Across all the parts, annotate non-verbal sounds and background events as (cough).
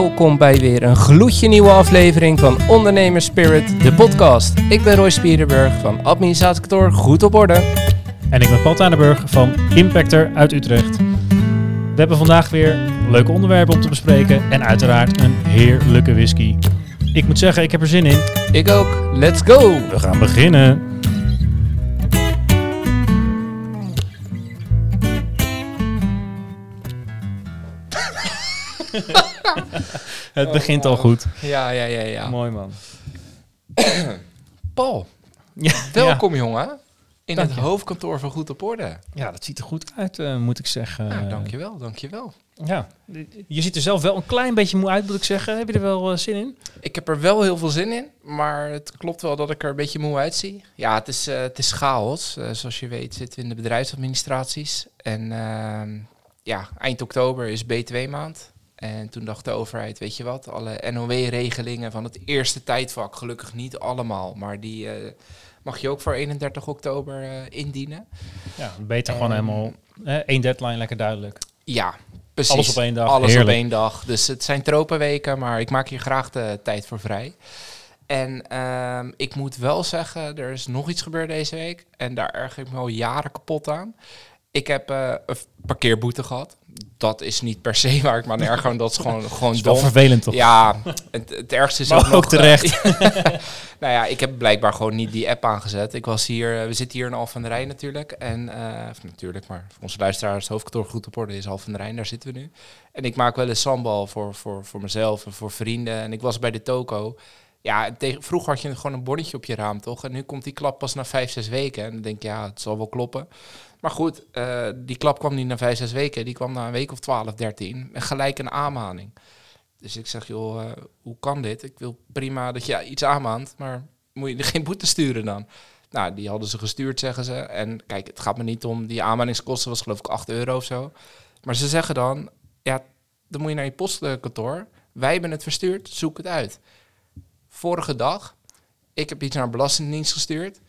welkom bij weer een gloedje nieuwe aflevering van Ondernemers Spirit, de podcast. Ik ben Roy Spierenburg van Administratiekantoor Goed op Orde. En ik ben Paul Tanenburg van Impactor uit Utrecht. We hebben vandaag weer leuke onderwerpen om te bespreken en uiteraard een heerlijke whisky. Ik moet zeggen, ik heb er zin in. Ik ook. Let's go! We gaan beginnen. (laughs) (laughs) Het begint al goed. Ja, ja, ja, ja. Mooi man. (coughs) Paul, Ja, welkom jongen. In Dank het je. hoofdkantoor van Goed op Orde. Ja, dat ziet er goed uit, eh, moet ik zeggen. Nou, dankjewel, dankjewel. Ja, je ziet er zelf wel een klein beetje moe uit, moet ik zeggen. Heb je er wel eh, zin in? Ik heb er wel heel veel zin in, maar het klopt wel dat ik er een beetje moe uitzie. Ja, het is, eh, het is chaos. Zoals je weet zitten we in de bedrijfsadministraties. En ehm, ja, eind oktober is B2-maand. En toen dacht de overheid, weet je wat, alle NOW-regelingen van het eerste tijdvak, gelukkig niet allemaal, maar die eh, mag je ook voor 31 oktober eh, indienen. Ja, beter gewoon helemaal eh, één deadline, lekker duidelijk. Ja, precies. Alles op één dag, Alles heerlijk. op één dag. Dus het zijn tropenweken, maar ik maak hier graag de tijd voor vrij. En ehm, ik moet wel zeggen, er is nog iets gebeurd deze week. En daar erger ik me al jaren kapot aan. Ik heb eh, een parkeerboete gehad. Dat is niet per se (laughs) waar ik aan erger, want dat is gewoon, gewoon Dat is dom. vervelend toch? Ja, het, het ergste is Maar ook, eh, terecht. (laughs) nou ja, ik heb blijkbaar gewoon niet die app aangezet. Ik was hier, eh, we zitten hier in Alphen aan de Rijn natuurlijk. En, eh, of natuurlijk, maar voor onze luisteraars, het hoofdkantoor goed op orde is Alphen aan de Rijn, daar zitten we nu. En ik maak wel eens sambal voor, voor, voor mezelf en voor vrienden. En ik was bij de toko. Ja, tegen, vroeger had je gewoon een bonnetje op je raam, toch? En nu komt die klap pas na vijf, zes weken. En dan denk ik, ja, het zal wel kloppen. Maar goed, eh, die klap kwam niet na vijf, zes weken. Die kwam na een week of twaalf, dertien. En gelijk een aanmaning. Dus ik zeg, joh, eh, hoe kan dit? Ik wil prima dat je iets aanmaant, maar moet je er (laughs) geen boete sturen dan? Nou, die hadden ze gestuurd, zeggen ze. En kijk, het gaat me niet om, die aanmaningskosten was geloof ik 8 euro of zo. Maar ze zeggen dan, ja, dan moet je naar je postkantoor. Wij hebben het verstuurd, zoek het uit. Vorige dag, ik heb iets naar Belastingdienst gestuurd.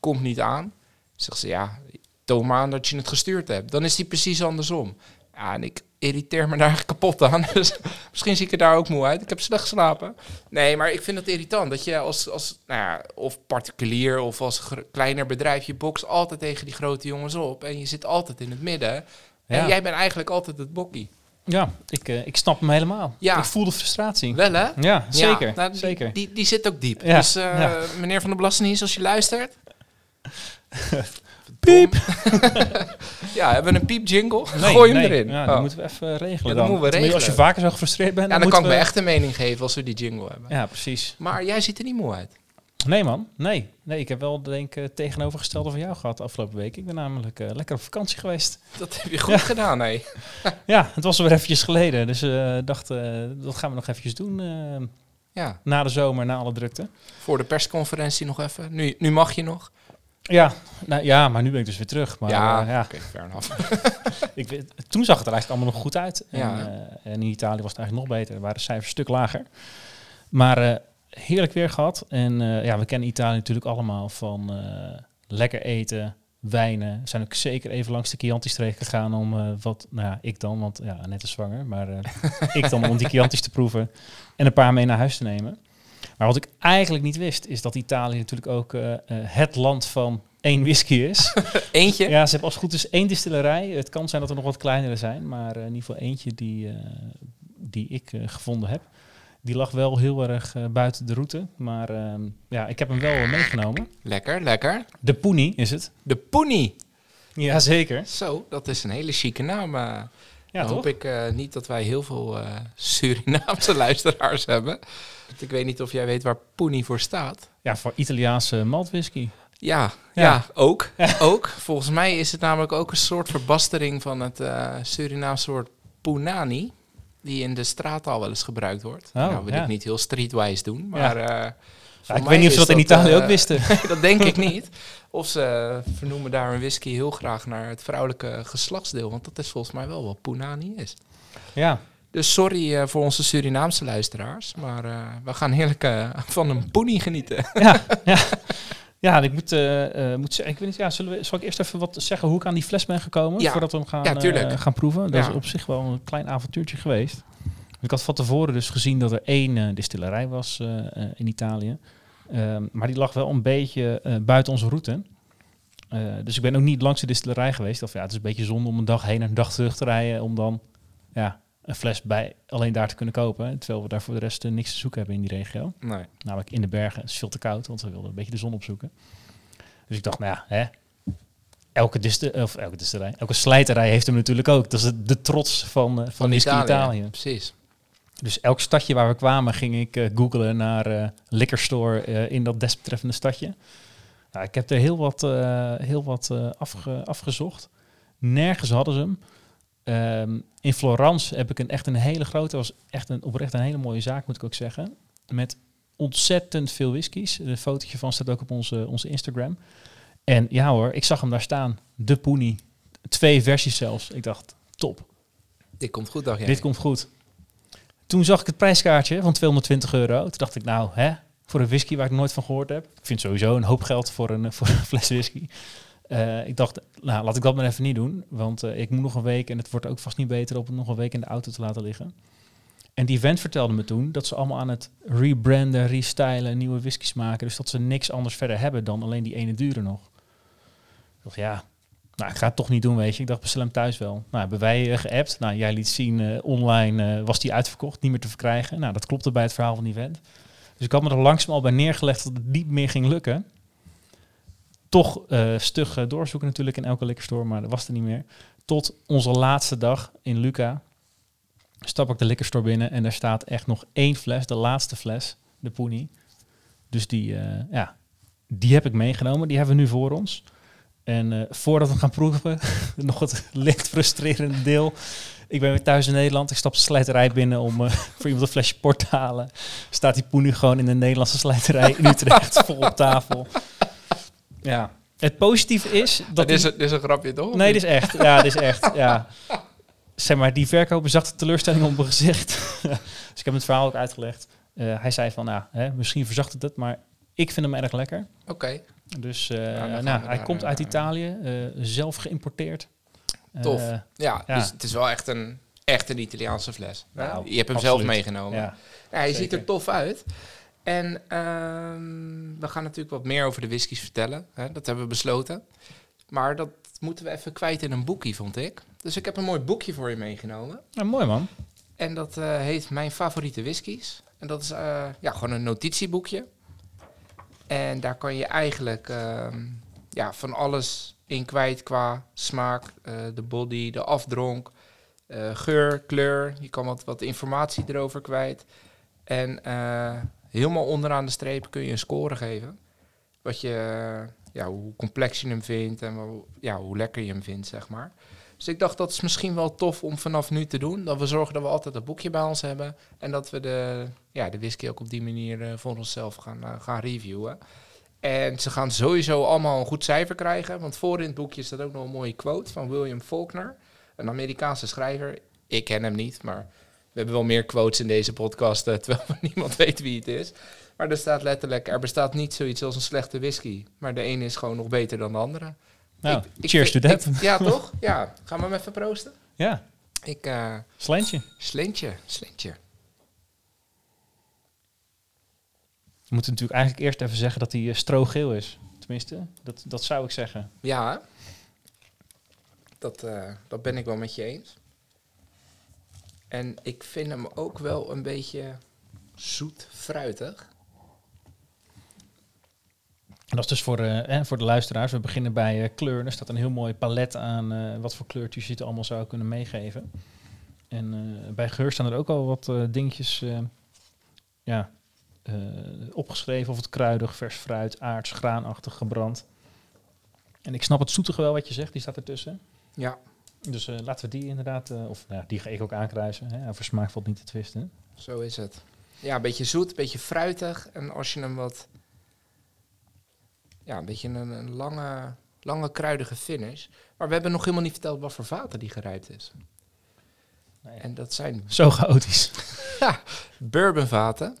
Komt niet aan. Zegt ze, ja, toon maar aan dat je het gestuurd hebt. Dan is die precies andersom. Ja, en ik irriteer me daar (laughs) kapot aan. Dus misschien zie ik er daar ook moe uit. Ik heb slecht geslapen. Nee, maar ik vind het irritant dat je als, als nou ja, of particulier of als kleiner bedrijf, je bokst altijd tegen die grote jongens op. En je zit altijd in het midden. En Ja. jij bent eigenlijk altijd het bokkie. Ja, ik, eh, ik snap hem helemaal. Ja. Ik voel de frustratie. Wel hè? Ja, zeker. Ja, nou, die- zeker. Die, die, zit ook diep. Dus eh, meneer van de Belastingdienst, als je luistert. (laughs) Piep. (laughs) ja, hebben we een piep jingle? Nee, Gooi hem nee. erin. Ja, Oh. dat moeten we even regelen. Ja, dan. moeten we regelen. Als je vaker zo gefrustreerd bent, Ja, dan kan ik me we- echt een mening geven als we die jingle hebben. Ja, precies. Maar jij ziet er niet moe uit. Nee man, nee. Nee, ik heb wel denk ik het tegenovergestelde van jou gehad de afgelopen week. Ik ben namelijk eh, lekker op vakantie geweest. Dat heb je goed gedaan, hè? (laughs) Ja, het was weer eventjes geleden. Dus eh dacht, eh, dat gaan we nog eventjes doen eh, Ja, na de zomer, na alle drukte. voor de persconferentie nog even. Nu, nu mag je nog. Ja, nou, ja, maar nu ben ik dus weer terug. Maar ja, eh, ja, oké, enough. (laughs) ik, toen zag het er eigenlijk allemaal nog goed uit. En, Ja. eh, en in Italië was het eigenlijk nog beter. waren de cijfers een stuk lager. Maar eh, heerlijk weer gehad. En ja, we kennen Italië natuurlijk allemaal van lekker eten, wijnen. We zijn ook zeker even langs de Chianti-streek gegaan om wat, nou ja, ik dan, want ja, net is zwanger. Maar ik dan om die (laughs) Chianti's te proeven en een paar mee naar huis te nemen. Maar wat ik eigenlijk niet wist, is dat Italië natuurlijk ook eh, eh, het land van één whisky is. (laughs) Eentje? Ja, ze hebben als het goed is één distillerij. Het kan zijn dat er nog wat kleinere zijn, maar eh, in ieder geval eentje die, die ik gevonden heb. Die lag wel heel erg buiten de route, maar ehm, ja, ik heb hem wel meegenomen. Lekker, lekker. De Puni is het. De Poenie. Jazeker. Zo, dat is een hele chique naam. Ja, dan toch? hoop ik niet dat wij heel veel Surinaamse (laughs) luisteraars hebben. Want Ik weet niet of jij weet waar Poenie voor staat. Ja, voor Italiaanse maltwhisky. Ja, ja. Ja. ook. (laughs) ook. Volgens mij is het namelijk ook een soort verbastering van het eh Surinaamse woord Punani. Die in de straattaal wel eens gebruikt wordt. Oh, nou wil ja. ik niet heel streetwise doen, maar... eh, Ja, ik weet niet of ze dat in Italië eh, ook wisten. (laughs) dat denk ik (laughs) niet. Of ze vernoemen daar een whisky heel graag naar het vrouwelijke geslachtsdeel. Want dat is volgens mij wel wat Punani is. Ja, Dus sorry eh, voor onze Surinaamse luisteraars. Maar eh, we gaan heerlijk eh, van een Puni genieten. (laughs) ja, ja. Ja, ik moet, eh, moet zeggen, ik weet niet, ja, zullen we, zal ik eerst even wat zeggen hoe ik aan die fles ben gekomen? Ja. Voordat we hem gaan, Ja, gaan proeven. Dat is op zich wel een klein avontuurtje geweest. Ik had van tevoren dus gezien dat er één distillerij was in Italië. Ehm, maar die lag wel een beetje buiten onze route. Dus ik ben ook niet langs de distillerij geweest. Of ja, het is een beetje zonde om een dag heen en een dag terug te rijden. Om dan ja, een fles bij alleen daar te kunnen kopen. Terwijl we daar voor de rest eh, niks te zoeken hebben in die regio. Nee. Namelijk in de bergen. Het is veel te koud, want we wilden een beetje de zon opzoeken. Dus ik dacht, nou ja, hè, elke, diste, of elke distillerij, elke slijterij heeft hem natuurlijk ook. Dat is de, de trots van, eh, van, whisky Italië. Precies. Dus elk stadje waar we kwamen, ging ik eh googlen naar liquor store in dat desbetreffende stadje. Nou, ik heb er heel wat, heel wat afge- afgezocht. Nergens hadden ze hem. Ehm, in Florence heb ik een, echt een hele grote, was echt een, oprecht een hele mooie zaak, moet ik ook zeggen. Met ontzettend veel whiskies. Een fotootje van staat ook op onze, onze Instagram. En ja hoor, ik zag hem daar staan. De Pony. Twee versies zelfs. Ik dacht, top. Dit komt goed, dacht jij. Dit komt goed. Toen zag ik het prijskaartje van 220 euro. Toen dacht ik, nou, hè, voor een whisky waar ik nooit van gehoord heb. Ik vind sowieso een hoop geld voor een, voor een fles whisky. Eh, ik dacht, nou, laat ik dat maar even niet doen. Want eh, ik moet nog een week, en het wordt ook vast niet beter op het nog een week in de auto te laten liggen. En die vent vertelde me toen dat ze allemaal aan het rebranden, restylen, nieuwe whiskies maken. Dus dat ze niks anders verder hebben dan alleen die ene dure nog. Ik dacht, ja, nou, ik ga het toch niet doen, weet je. Ik dacht, bestel hem thuis wel. Nou, hebben wij eh, geappt. Nou, jij liet zien online, was die uitverkocht, niet meer te verkrijgen. Nou, dat klopte bij het verhaal van die vent. Dus ik had me er langzaam al bij neergelegd dat het niet meer ging lukken. Toch eh, stug eh, doorzoeken natuurlijk in elke liquor store, maar dat was er niet meer. Tot onze laatste dag in Luca stap ik de liquor store binnen en daar staat echt nog één fles, de laatste fles, de Pony. Dus die, eh, ja, die heb ik meegenomen. Die hebben we nu voor ons. En voordat we gaan proeven, (laughs) nog het licht frustrerende deel. Ik ben weer thuis in Nederland. Ik stap de slijterij binnen om (laughs) voor iemand een flesje port te halen. Staat die poen nu gewoon in de Nederlandse slijterij in Utrecht (laughs) vol op tafel. Ja. Het positieve is dat... dit, is dit is een grapje, toch? Nee, dit is echt. Ja, dit is echt. Ja. Zeg maar, die verkoper zag de teleurstelling op mijn gezicht. (laughs) dus ik heb het verhaal ook uitgelegd. Eh, hij zei van, nou, hè, misschien verzacht het het, maar ik vind hem erg lekker. Oké, Dus eh, nou, hij komt uit eh, Italië, eh, zelf geïmporteerd. Tof. Ja, Ja. Dus het is wel echt een, echt een Italiaanse fles. Nou, je hebt hem absoluut. zelf meegenomen. ja. Hij ziet er tof uit. En ehm, we gaan natuurlijk wat meer over de whiskies vertellen. Hè? Dat hebben we besloten. Maar dat moeten we even kwijt in een boekje, vond ik. Dus ik heb een mooi boekje voor je meegenomen. Nou, mooi man. En dat eh, heet Mijn Favoriete Whiskies. En dat is eh, ja, gewoon een notitieboekje. En daar kan je eigenlijk ehm, ja, van alles in kwijt qua smaak, eh, de body, de afdronk, geur, kleur. Je kan wat, wat informatie erover kwijt. En helemaal onderaan de streep kun je een score geven. Wat je, ja, hoe complex je hem vindt en wel- ja, hoe lekker je hem vindt, zeg maar. Dus ik dacht, dat is misschien wel tof om vanaf nu te doen. Dat we zorgen dat we altijd een boekje bij ons hebben. En dat we de, ja, de whisky ook op die manier eh, voor onszelf gaan, eh, gaan reviewen. En ze gaan sowieso allemaal een goed cijfer krijgen. Want voor in het boekje staat ook nog een mooie quote van William Faulkner. Een Amerikaanse schrijver. Ik ken hem niet, maar we hebben wel meer quotes in deze podcast. eh, terwijl (laughs) niemand weet wie het is. Maar er staat letterlijk, er bestaat niet zoiets als een slechte whisky. Maar de ene is gewoon nog beter dan de andere. Nou, Ik- cheers vind- to that. ik- ja, (laughs) toch? Ja. Gaan we hem even proosten? Ja, Ik, eh slentje. slintje, slintje. We moeten natuurlijk eigenlijk eerst even zeggen dat hij eh, strogeel is. Tenminste, dat, dat zou ik zeggen. Ja, dat, dat ben ik wel met je eens. En ik vind hem ook wel een beetje zoet fruitig. En dat is dus voor, eh, eh, voor de luisteraars. We beginnen bij eh, kleur. Er staat een heel mooi palet aan eh, wat voor kleurtjes je het allemaal zou kunnen meegeven. En bij geur staan er ook al wat dingetjes ja, opgeschreven. Of het kruidig, vers fruit, aards, graanachtig, gebrand. En ik snap het zoetige wel wat je zegt, die staat ertussen. Ja, Dus eh, laten we die inderdaad, eh, of nou, ja, die ga ik ook aankruisen. Hè. Over smaak valt niet te twisten. zo is het. Ja, een beetje zoet, een beetje fruitig. En als je hem wat... Ja, een beetje een, een lange, lange kruidige finish. Maar we hebben nog helemaal niet verteld wat voor vaten die gerijpt is. Nee. En dat zijn Zo chaotisch. (laughs) bourbonvaten.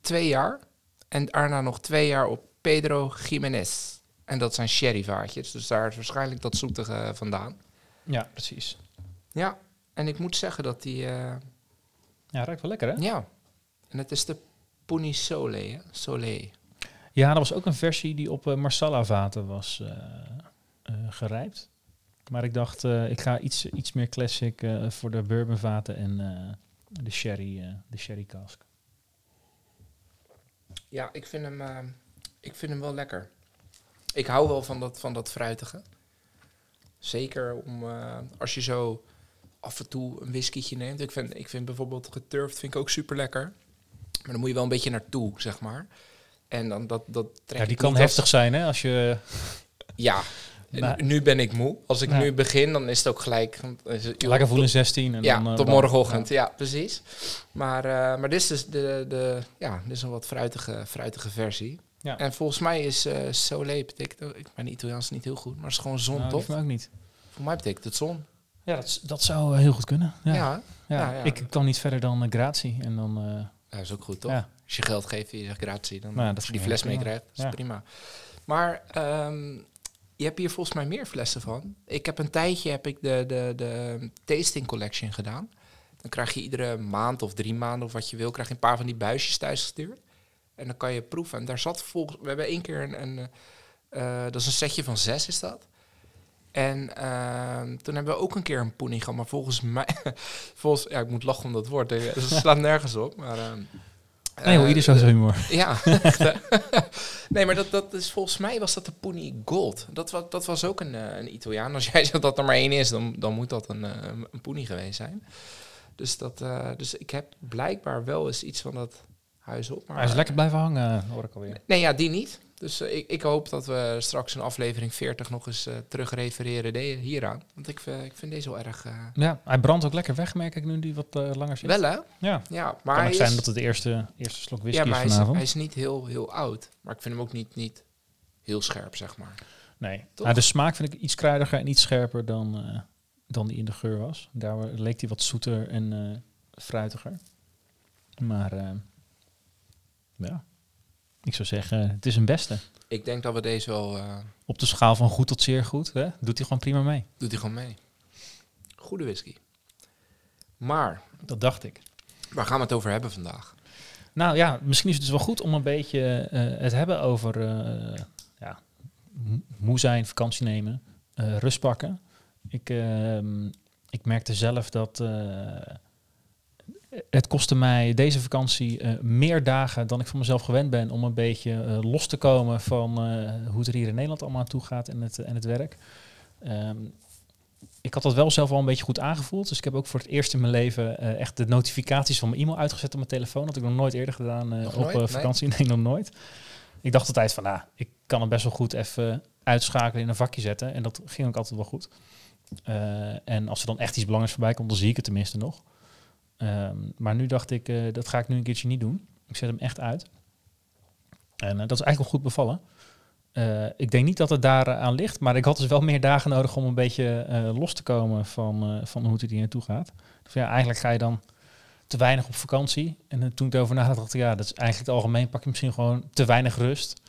Twee jaar. En daarna nog twee jaar op Pedro Jiménez. En dat zijn sherryvaatjes. Dus daar is waarschijnlijk dat zoetige vandaan. Ja, precies. Ja, en ik moet zeggen dat die... eh, Ja, ruikt wel lekker, hè? Ja. En het is de Pony Sole, hè? Soleil. Ja, er was ook een versie die op uh, Marsala vaten was uh, gerijpt. Maar ik dacht, ik ga iets, iets meer classic voor de bourbon vaten en de sherry, de sherry cask. Ja, ik vind hem, ik vind hem wel lekker. Ik hou wel van dat, van dat fruitige. Zeker om als je zo af en toe een whiskietje neemt. Ik vind, ik vind bijvoorbeeld geturfd vind ik ook super lekker. Maar dan moet je wel een beetje naartoe, zeg maar. En dan dat, dat trek Ja, die kan heftig zijn, hè? Als je... Ja, (laughs) nu ben ik moe. Als ik nu begin, dan is het ook gelijk... Lekker voelen 16. En ja, dan, uh, tot morgenochtend. Ja. ja, precies. Maar, uh, maar dit is dus de, de, ja, dit is een wat fruitige, fruitige versie. Ja. En volgens mij is uh, Soleil betekent... Ik ben Italiaans niet heel goed, maar het is gewoon zon, nou, toch? ook niet. Voor mij betekent het zon. Ja, dat, dat zou heel goed kunnen. Ja. Ja, ja. Ik kan niet verder dan uh, gratie. En dan, uh, ja, dat is ook goed, toch? Als je geld geeft en je zegt gratie, dan nou, je die fles meekrijgt, dat is prima. Maar um, je hebt hier volgens mij meer flessen van. Ik heb een tijdje heb ik de, de, de tasting collection gedaan. Dan krijg je iedere maand of drie maanden of wat je wil, krijg je een paar van die buisjes thuis gestuurd. En dan kan je proeven. En daar zat volgens... We hebben één keer een... een uh, dat is een setje van zes, is dat. En uh, toen hebben we ook een keer een poenie gehad. Maar volgens mij... (laughs) volgens, ja, ik moet lachen om dat woord. Het slaat nergens op. Maar, uh, nee, hoe ieder zo zijn humor. (laughs) Ja. (laughs) nee, maar dat, dat is, volgens mij was dat de Pony Gold. Dat, was, dat was ook een, een Italiaan. Als jij zegt dat er maar één is, dan, dan moet dat een, een Pony geweest zijn. Dus, dat, uh, dus ik heb blijkbaar wel eens iets van dat huis op. Maar Hij is lekker blijven hangen, hoor ik alweer. Nee, ja, die niet. Dus uh, ik, ik, hoop dat we straks in aflevering 40 nog eens uh, terug refereren hieraan. Want ik, uh, ik vind deze wel erg... Ja, hij brandt ook lekker weg, merk ik nu die wat langer zit. Wel hè? Ja. ja maar kan het zijn dat het de eerste, eerste slok whisky ja, maar is vanavond. Hij is, hij is niet heel, heel oud. Maar ik vind hem ook niet, niet heel scherp, zeg maar. Nee. Nou, de smaak vind ik iets kruidiger en iets scherper dan, dan die in de geur was. Daar leek hij wat zoeter en fruitiger. Maar ja, ik zou zeggen, het is een beste. Ik denk dat we deze wel... Uh, Op de schaal van goed tot zeer goed, hè? doet hij gewoon prima mee. Doet hij gewoon mee. Goede whisky. Maar... Dat dacht ik. Waar gaan we het over hebben vandaag? Nou ja, misschien is het dus wel goed om een beetje uh, het hebben over uh, ja, moe zijn, vakantie nemen, rust pakken. Ik, ehm, ik merkte zelf dat het kostte mij deze vakantie uh, meer dagen dan ik van mezelf gewend ben om een beetje uh, los te komen van uh, hoe het er hier in Nederland allemaal aan toe gaat en het, en het werk. Um, ik had dat wel zelf al een beetje goed aangevoeld. Dus ik heb ook voor het eerst in mijn leven echt de notificaties van mijn e-mail uitgezet op mijn telefoon. Dat had ik nog nooit eerder gedaan op nooit? vakantie. Nee. (laughs) nee, nog nooit. Ik dacht altijd van, nou, ik kan hem best wel goed even uitschakelen in een vakje zetten. En dat ging ook altijd wel goed. en als er dan echt iets belangrijks voorbij komt, dan zie ik het tenminste nog. Um, maar nu dacht ik, uh, dat ga ik nu een keertje niet doen. Ik zet hem echt uit. En uh, dat is eigenlijk wel goed bevallen. Uh, ik denk niet dat het daar aan ligt, maar ik had dus wel meer dagen nodig om een beetje los te komen van, van hoe het hier naartoe gaat. Dus ja, eigenlijk ga je dan te weinig op vakantie. En toen ik erover nadacht, dacht ik, ja, dat is eigenlijk het algemeen. Pak je misschien gewoon te weinig rust.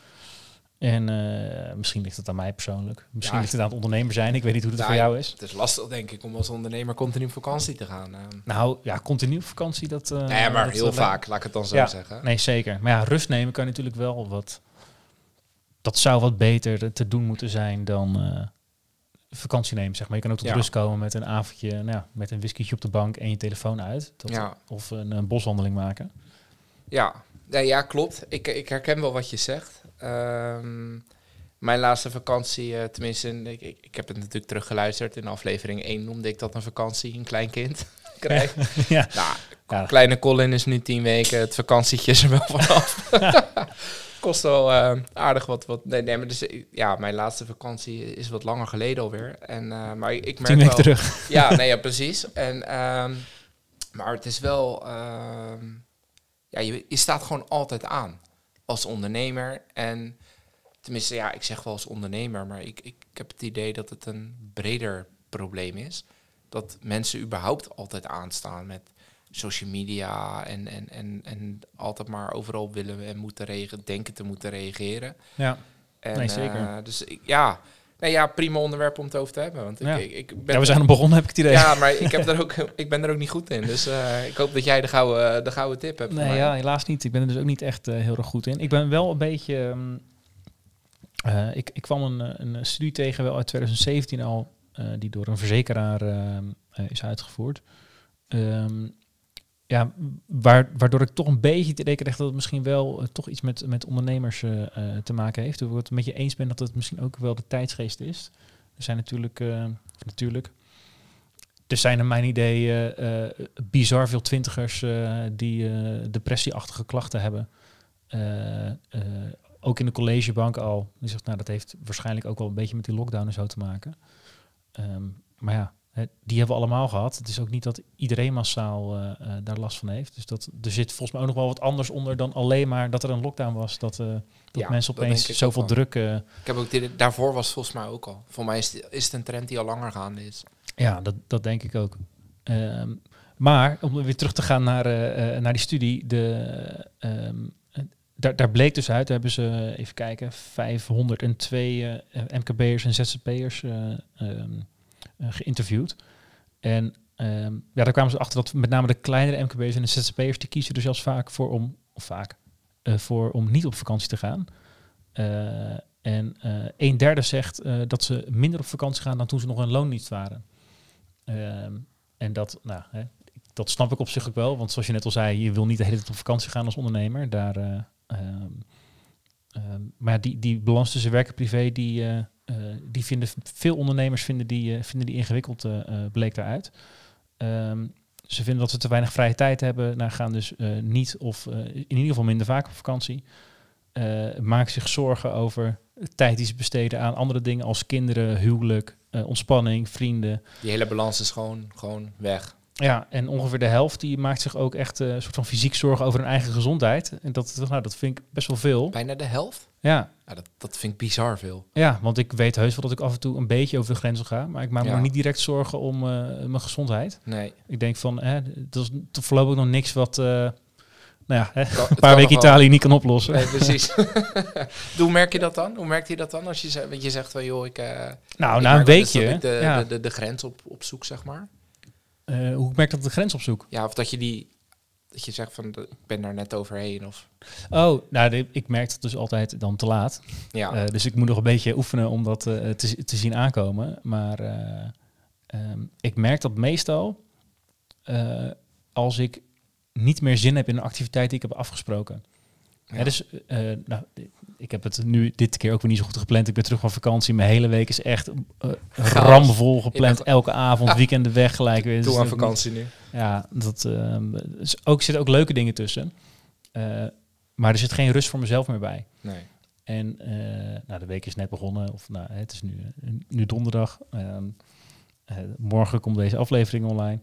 En uh, misschien ligt het aan mij persoonlijk. Misschien ja, ligt het aan het ondernemer zijn. Ik weet niet hoe het voor jou is. Het is lastig, denk ik, om als ondernemer continu op vakantie te gaan. Uh. Nou ja, continu op vakantie. Dat, uh, nee, maar dat heel vaak, laat ik het dan zo ja, zeggen. Nee, zeker. Maar ja, rust nemen kan natuurlijk wel wat... Dat zou wat beter te doen moeten zijn dan vakantie nemen, zeg maar. Je kan ook tot Ja. rust komen met een avondje, nou, ja, met een whiskytje op de bank en je telefoon uit. Dat. Of een, een boswandeling maken. Ja, nee, ja klopt. Ik, ik herken wel wat je zegt. Ehm, mijn laatste vakantie, eh, tenminste, ik, ik, ik heb het natuurlijk teruggeluisterd. In aflevering 1 noemde ik dat een vakantie, een klein kind (laughs) krijgen. (laughs) ja. Nou, Ja. kleine Colin is nu tien weken, het vakantietje is er wel vanaf. (laughs) Kost wel eh, aardig wat, wat. Nee, nee, maar dus, ja, mijn laatste vakantie is wat langer geleden alweer. En, eh, maar ik merk Tien weken wel, terug. ja, nee, ja, precies. En, ehm, maar het is wel, ehm, ja, je, je staat gewoon altijd aan als ondernemer. En tenminste, ja, ik zeg wel als ondernemer, maar ik, ik, ik heb het idee dat het een breder probleem is. Dat mensen überhaupt altijd aanstaan met social media en, en, en, en altijd maar overal willen en moeten reageren, denken te moeten reageren. Ja. En, Nee, zeker. eh, dus ik- ja, Nee, ja, prima onderwerp om het over te hebben. Want ik, Ja. ik, ik ben Ja, we zijn er begonnen, heb ik het idee. Ja, (laughs) maar ik, heb er ook, ik ben er ook niet goed in. Dus eh, ik hoop dat jij de gouden, de gouden tip hebt. Nee, ja, helaas niet. Ik ben er dus ook niet echt eh, heel erg goed in. Ik ben wel een beetje... ehm, eh, ik, ik kwam een, eh, een studie tegen, wel uit 2017 al, eh, die door een verzekeraar ehm, eh, is uitgevoerd. Ehm, ja, waar, waardoor ik toch een beetje te denken krijg dat het misschien wel eh, toch iets met, met ondernemers eh, eh, te maken heeft. Hoe ik het met je eens ben dat het misschien ook wel de tijdsgeest is. Er zijn natuurlijk, eh, natuurlijk er zijn naar mijn idee bizar veel twintigers die depressieachtige klachten hebben. Ook in de collegebank al. Die zegt, nou, dat heeft waarschijnlijk ook wel een beetje met die lockdown en zo te maken. Ehm, maar ja, die hebben we allemaal gehad. Het is ook niet dat iedereen massaal eh, eh, daar last van heeft. Dus dat, er zit volgens mij ook nog wel wat anders onder dan alleen maar dat er een lockdown was. Dat, eh, dat Ja, mensen opeens zoveel druk... eh, Ik heb ook dit, daarvoor was het volgens mij ook al. Voor mij is het, is het een trend die al langer gaande is. Ja, dat, dat denk ik ook. Ehm, maar om weer terug te gaan naar, naar die studie, de, ehm, eh, daar, daar bleek dus uit, daar hebben ze, even kijken, 502 eh, MKB'ers en ZZP'ers eh, ehm, eh, geïnterviewd. En ehm, ja, daar kwamen ze achter dat met name de kleinere MKB'ers en de ZZP'ers, die kiezen er zelfs vaak voor om, vaak, eh, voor om niet op vakantie te gaan. Eh, en eh een derde zegt eh, dat ze minder op vakantie gaan dan toen ze nog in loondienst waren. Ehm, en dat, nou, hè, dat snap ik op zich ook wel. Want zoals je net al zei, je wil niet de hele tijd op vakantie gaan als ondernemer. Daar, eh, ehm, maar die, die balans tussen werk en privé, die, eh, eh, die vinden veel ondernemers vinden die, eh, vinden die ingewikkeld, eh, eh, bleek daaruit. Ehm, ze vinden dat ze te weinig vrije tijd hebben. Nou, gaan dus eh, niet of eh, in ieder geval minder vaak op vakantie. Eh maken zich zorgen over tijd die ze besteden aan andere dingen als kinderen, huwelijk, eh, ontspanning, vrienden. Die hele balans is gewoon, gewoon weg. Ja, en ongeveer de helft die maakt zich ook echt eh, een soort van fysiek zorgen over hun eigen gezondheid. En dat, nou, dat vind ik best wel veel. Bijna de helft. Ja, Ja, dat, dat vind ik bizar veel. ja, want ik weet heus wel dat ik af en toe een beetje over de grenzen ga. Maar ik maak me Ja. nog niet direct zorgen om eh, mijn gezondheid. Nee. Ik denk van, hè, dat is voorlopig nog niks wat, eh, nou ja, hè, Kan- een paar weken wel. Italië niet kan oplossen. Nee, precies. (laughs) (laughs) Hoe merk je dat dan? Hoe merkt hij dat dan als je, ze- want je zegt van joh, ik. nou, ik na een eens weekje. dat ik de, ja. de, de, de grens op, op zoek, zeg maar. Eh, hoe merk dat de grens opzoek? Ja, of dat je die. Dat je zegt van ik ben daar net overheen. Of Oh, nou, de- ik merk dat dus altijd dan te laat. ja. Eh, dus ik moet nog een beetje oefenen om dat eh, te, te zien aankomen. Maar eh, ehm, ik merk dat meestal als ik niet meer zin heb in een activiteit die ik heb afgesproken. Ja. Dus, eh, nou, ik heb het nu dit keer ook weer niet zo goed gepland. Ik ben terug van vakantie. Mijn hele week is echt uh, ramvol gepland. Elke avond, weekenden weg gelijk weer. Dus Doe aan dat- vakantie nu. Ja, dat is ook, zitten ook leuke dingen tussen. Eh, maar er zit geen rust voor mezelf meer bij. Nee. En eh, nou, de week is net begonnen, of nou, het is nu, nu donderdag. Ehm, eh, morgen komt deze aflevering online.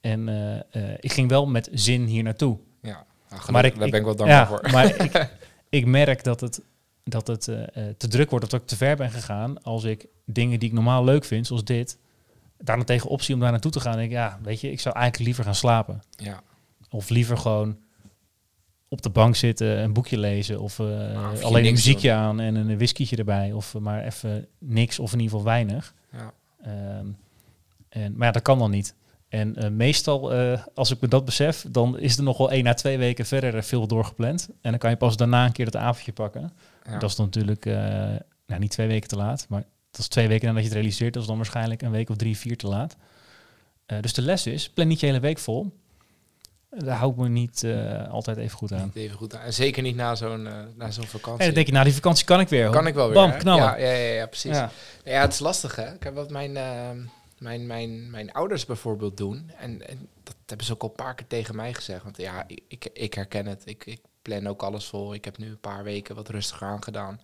En eh, eh, ik ging wel met zin hier naartoe. Ja. Nou, Maar ik- daar ik- ben ik wel dankbaar Ja, voor. maar ik, (laughs) ik merk dat het, dat het eh, eh, te druk wordt of dat ik te ver ben gegaan als ik dingen die ik normaal leuk vind, zoals dit, daar dan tegen optie om daar naartoe te gaan. En ik, ja, weet je, ik zou eigenlijk liever gaan slapen. Ja. Of liever gewoon op de bank zitten, een boekje lezen. Of eh, alleen een muziekje aan en een whiskietje erbij. Of maar even niks of in ieder geval weinig. Ja. Ehm, en, maar ja, dat kan dan niet. En eh, meestal, eh, als ik me dat besef, dan is er nog wel één na twee weken verder veel doorgepland. En dan kan je pas daarna een keer dat avondje pakken. Ja. Dat is dan natuurlijk eh, nou, niet twee weken te laat, maar dat is twee weken nadat je het realiseert. Dat is dan waarschijnlijk een week of drie, vier te laat. Dus de les is, plan niet je hele week vol. Daar hou ik me niet altijd even goed aan. Niet even goed aan. En zeker niet na zo'n na zo'n En vakantie. dan denk je, na die vakantie kan ik weer. kan ik wel weer. Bam, knallen. Ja, ja, ja, ja, precies. Ja. Het is lastig hè. Kijk wat mijn, eh, mijn, mijn, mijn ouders bijvoorbeeld doen. En, en dat hebben ze ook al een paar keer tegen mij gezegd. Want ja, ik, ik, herken het. Ik, ik plan ook alles vol. Ik heb nu een paar weken wat rustiger aangedaan.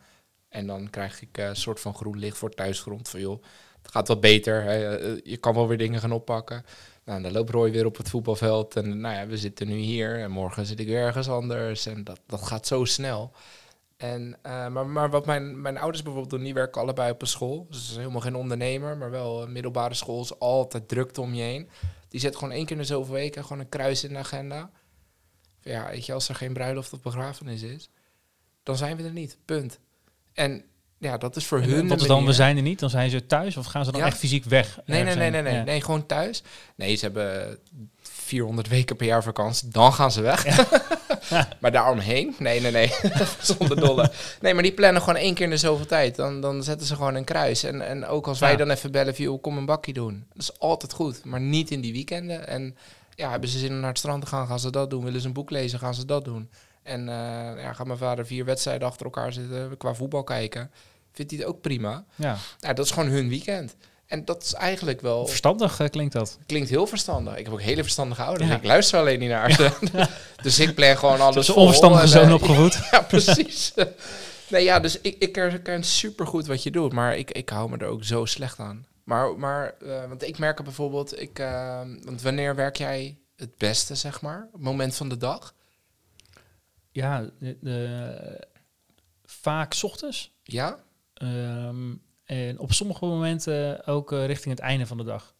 En dan krijg ik eh, een soort van groen licht voor thuisgrond. Van joh, het gaat wat beter. Hè. Eh, Je kan wel weer dingen gaan oppakken. Nou, dan loopt Roy weer op het voetbalveld. En nou ja, we zitten nu hier. En morgen zit ik weer ergens anders. En dat, dat gaat zo snel. En, eh, maar, maar wat mijn, mijn ouders bijvoorbeeld doen, die werken allebei op een school. Dus ze zijn helemaal geen ondernemer, maar wel een middelbare school is altijd drukte om je heen. Die zet gewoon één keer in de zoveel weken gewoon een kruis in de agenda. Ja, weet je, als er geen bruiloft of begrafenis is, dan zijn we er niet. Punt. En ja, dat is voor En hun. Wat is dan, we zijn er niet, dan zijn ze thuis of gaan ze dan Ja. echt fysiek weg? Nee, nee, nee, nee, nee, Ja. nee, gewoon thuis. Nee, ze hebben 400 weken per jaar vakantie. Dan gaan ze weg. (laughs) maar daaromheen? Nee, nee, nee. (laughs) Zonder dolle. Nee, maar die plannen gewoon één keer in de zoveel tijd. Dan, dan zetten ze gewoon een kruis. En, en ook als wij Ja. dan even bellen, via, kom een bakje doen. Dat is altijd goed, maar niet in die weekenden. En ja, hebben ze zin om naar het strand te gaan, gaan ze dat doen. Willen ze een boek lezen, gaan ze dat doen. En eh ja, gaat mijn vader vier wedstrijden achter elkaar zitten qua voetbal kijken. Vindt hij het ook prima. Ja. Nou, dat is gewoon hun weekend. En dat is eigenlijk wel... Verstandig eh, klinkt dat. Klinkt heel verstandig. Ik heb ook hele verstandige ouders. Ja. Ik luister alleen niet naar ze. (laughs) dus ik plan gewoon alles Dus onverstandige zoon eh, opgevoed. (laughs) Ja, precies. (laughs) nee, ja, dus ik, ik herken supergoed wat je doet. Maar ik, ik hou me er ook zo slecht aan. Maar, maar eh, want ik merk er bijvoorbeeld... Ik, eh, want wanneer werk jij het beste, zeg maar? Het moment van de dag? Ja, de, de- vaak ochtends. Ja? Ehm, en op sommige momenten ook eh, richting het einde van de dag.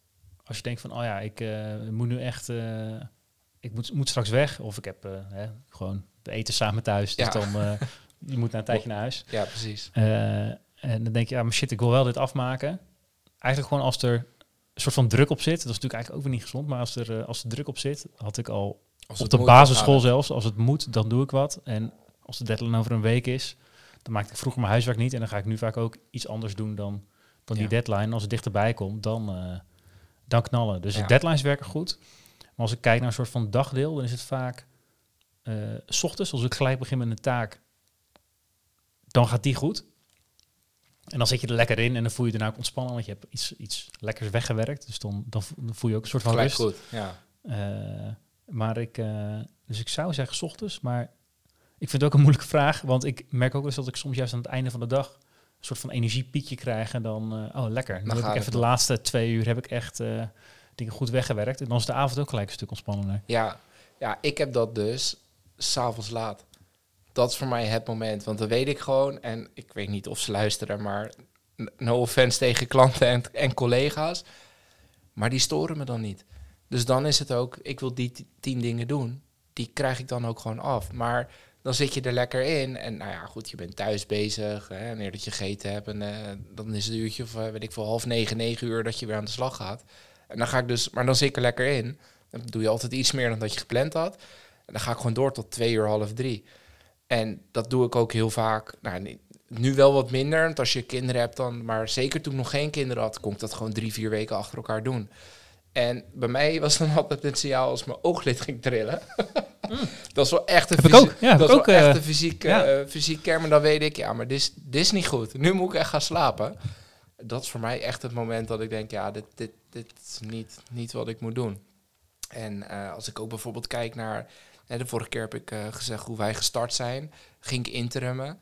Als je denkt van, oh ja, ik eh, moet nu echt, eh, ik moet, moet straks weg. Of ik heb hè, gewoon, we eten samen thuis. Dus Ja. dan, (laughs) je moet na een tijdje naar huis. Ja, precies. En dan denk je, ja, maar shit, ik wil wel dit afmaken. Eigenlijk gewoon als er een soort van druk op zit. Dat is natuurlijk eigenlijk ook weer niet gezond. Maar als er, als er druk op zit, had ik al Als op de basisschool zelfs. Als het moet, dan doe ik wat. En als de deadline over een week is, dan maakte ik vroeger mijn huiswerk niet. En dan ga ik nu vaak ook iets anders doen dan, dan die Ja. deadline. Als het dichterbij komt, dan, eh, dan knallen. Dus Ja. de deadlines werken goed. Maar als ik kijk naar een soort van dagdeel, dan is het vaak eh, s ochtends, als ik gelijk begin met een taak, dan gaat die goed. En dan zit je er lekker in en dan voel je je daarna ook ontspannen, want je hebt iets, iets lekkers weggewerkt. Dus dan, dan, vo- dan voel je ook een soort van Gelijk rust. goed, ja. Eh, maar ik, dus ik zou zeggen 's ochtends, maar ik vind het ook een moeilijke vraag, want ik merk ook eens dat ik soms juist aan het einde van de dag een soort van energiepiekje krijg en dan, eh, oh lekker, nu Dan heb ik even de laatste twee uur heb ik echt eh, dingen goed weggewerkt en dan is de avond ook gelijk een stuk ontspannender. Ja, ja, ik heb dat dus s'avonds laat. Dat is voor mij het moment. Want dan weet ik gewoon, en ik weet niet of ze luisteren, maar no offense tegen klanten en, en collega's. Maar die storen me dan niet. Dus dan is het ook, ik wil die tien dingen doen. Die krijg ik dan ook gewoon af. Maar dan zit je er lekker in. En nou ja, goed, je bent thuis bezig. Hè, wanneer dat je gegeten hebt. En eh, dan is het een uurtje of eh, weet ik veel, half negen, negen uur dat je weer aan de slag gaat. En dan ga ik dus, maar dan zit ik er lekker in. Dan doe je altijd iets meer dan dat je gepland had. En dan ga ik gewoon door tot twee uur, half drie. En dat doe ik ook heel vaak. Nou, nu wel wat minder, want als je kinderen hebt dan... Maar zeker toen ik nog geen kinderen had, kon ik dat gewoon drie, vier weken achter elkaar doen. En bij mij was dan (laughs) altijd het signaal als mijn ooglid ging trillen. (laughs) dat is wel echt een fysie- ja, dat is wel echt eh, een fysiek, ja. eh, fysiek kern. Maar dan weet ik, ja, maar dit is, dit is niet goed. Nu moet ik echt gaan slapen. Dat is voor mij echt het moment dat ik denk, ja, dit, dit, dit is niet, niet wat ik moet doen. En eh, als ik ook bijvoorbeeld kijk naar... Hè, de vorige keer heb ik gezegd hoe wij gestart zijn. Ging ik interimmen.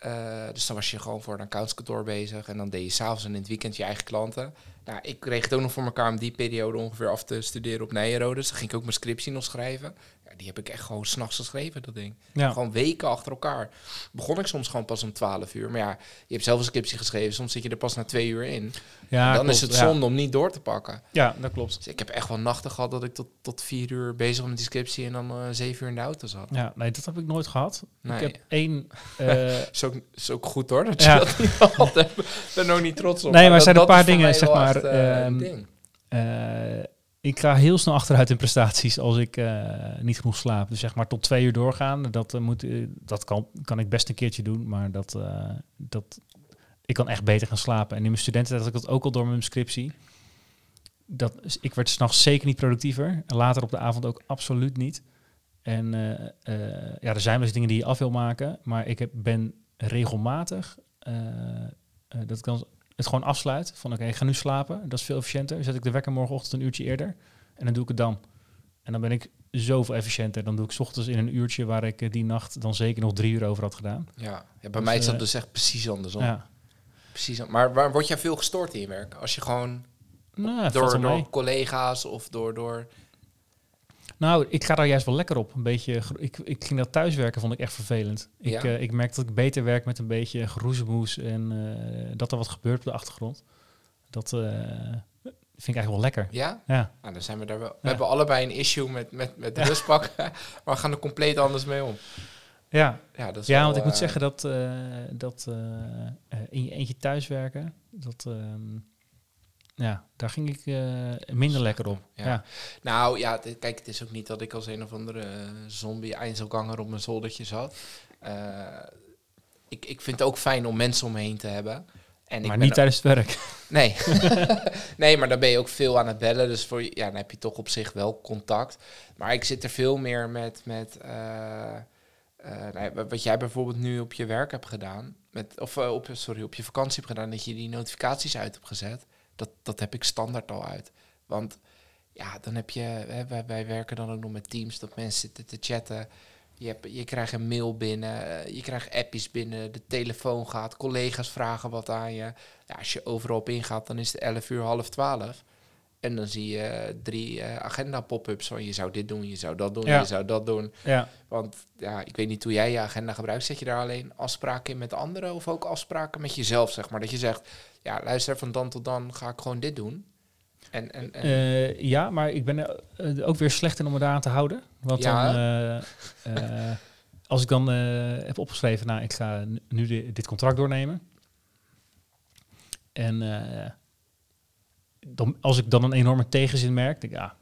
Eh, dus dan was je gewoon voor een accountskantoor bezig. En dan deed je s'avonds en in het weekend je eigen klanten. Nou, ik kreeg het ook nog voor elkaar om die periode ongeveer af te studeren op Nijrode. Dus dan ging ik ook mijn scriptie nog schrijven. Ja, die heb ik echt gewoon s'nachts geschreven, dat ding. Ja. Gewoon weken achter elkaar. Begon ik soms gewoon pas om 12 uur. Maar ja, je hebt zelf een scriptie geschreven. Soms zit je er pas na twee uur in. Ja, dan klopt, is het ja. zonde om niet door te pakken. Ja, dat klopt. Dus ik heb echt wel nachten gehad dat ik tot, tot vier uur bezig was met die scriptie en dan eh, zeven uur in de auto zat. Ja, nee, dat heb ik nooit gehad. Nee. Ik heb één... (laughs) eh, Is ook, is ook goed hoor, dat je dat niet gehad hebt. Ik ben er ook niet trots op. Nee, maar er dat- zijn een dat paar dingen, zeg wel maar, eh, ehm, ding. Eh, ik ga heel snel achteruit in prestaties als ik eh, niet genoeg slaap. Dus zeg maar tot twee uur doorgaan, dat, moet, dat kan, kan ik best een keertje doen. Maar dat, dat, ik kan echt beter gaan slapen. En in mijn studententijd had ik dat ook al door mijn scriptie. Dat, ik werd s'nachts zeker niet productiever. Later op de avond ook absoluut niet. En ja, er zijn wel eens dingen die je af wil maken. Maar ik heb, ben regelmatig, dat kan het gewoon afsluit. Van oké, ik ga nu slapen. Dat is veel efficiënter. Zet ik de wekker morgenochtend een uurtje eerder. En dan doe ik het dan. En dan ben ik zoveel efficiënter. Dan doe ik 's ochtends in een uurtje waar ik eh, die nacht dan zeker nog drie uur over had gedaan. Ja, ja bij Dus, mij is dat eh, dus echt precies andersom. Ja. Precies, maar waar word jij veel gestoord in je werk? Als je gewoon Nou, door, door collega's of door... door Nou, ik ga daar juist wel lekker op. Een beetje, ik, ik ging dat thuiswerken, vond ik echt vervelend. Ik, Ja? eh, ik merk dat ik beter werk met een beetje geroezemoes en eh, dat er wat gebeurt op de achtergrond. Dat eh, vind ik eigenlijk wel lekker. ja? Ja, Nou, dan zijn we daar wel. We Ja. hebben allebei een issue met, met, met de rustpak. (laughs) maar we gaan er compleet anders mee om. Ja, Ja, dat is ja want ik moet zeggen dat, dat in je eentje thuiswerken, dat, ehm, ja, daar ging ik eh, minder lekker op. Ja. Ja. Nou ja, dit- kijk, het is ook niet dat ik als een of andere eh, zombie eindselganger op mijn zoldertje zat. Eh, ik, ik vind het ook fijn om mensen om me heen te hebben. En maar ik niet tijdens het werk. (laughs) Nee. (laughs) nee, maar dan ben je ook veel aan het bellen. Dus voor, ja, dan heb je toch op zich wel contact. Maar ik zit er veel meer met... met nou wat jij bijvoorbeeld nu op je werk hebt gedaan. Met, of op, sorry, op je vakantie hebt gedaan. Dat je die notificaties uit hebt gezet. Dat, dat heb ik standaard al uit. Want ja, dan heb je... Hè, wij, wij werken dan ook nog met teams. Dat mensen zitten te chatten. Je, hebt, je krijgt een mail binnen. eh, je krijgt appjes binnen. De telefoon gaat. Collega's vragen wat aan je. Ja, als je overal op ingaat, dan is het 11 uur, half 12. En dan zie je drie eh, agenda pop-ups van je zou dit doen, je zou dat doen, Ja. je zou dat doen. Ja. Want ja, ik weet niet hoe jij je agenda gebruikt. Zet je daar alleen afspraken in met anderen of ook afspraken met jezelf, zeg maar? Dat je zegt, ja, luister, van dan tot dan ga ik gewoon dit doen. En, en, en Eh, ja, maar ik ben er eh, ook weer slecht in om me daaraan te houden. Want Ja. dan, eh, als ik dan heb opgeschreven, nou, ik ga nu- nu di- dit contract doornemen. En dan, als ik dan een enorme tegenzin merk, denk ik, ja,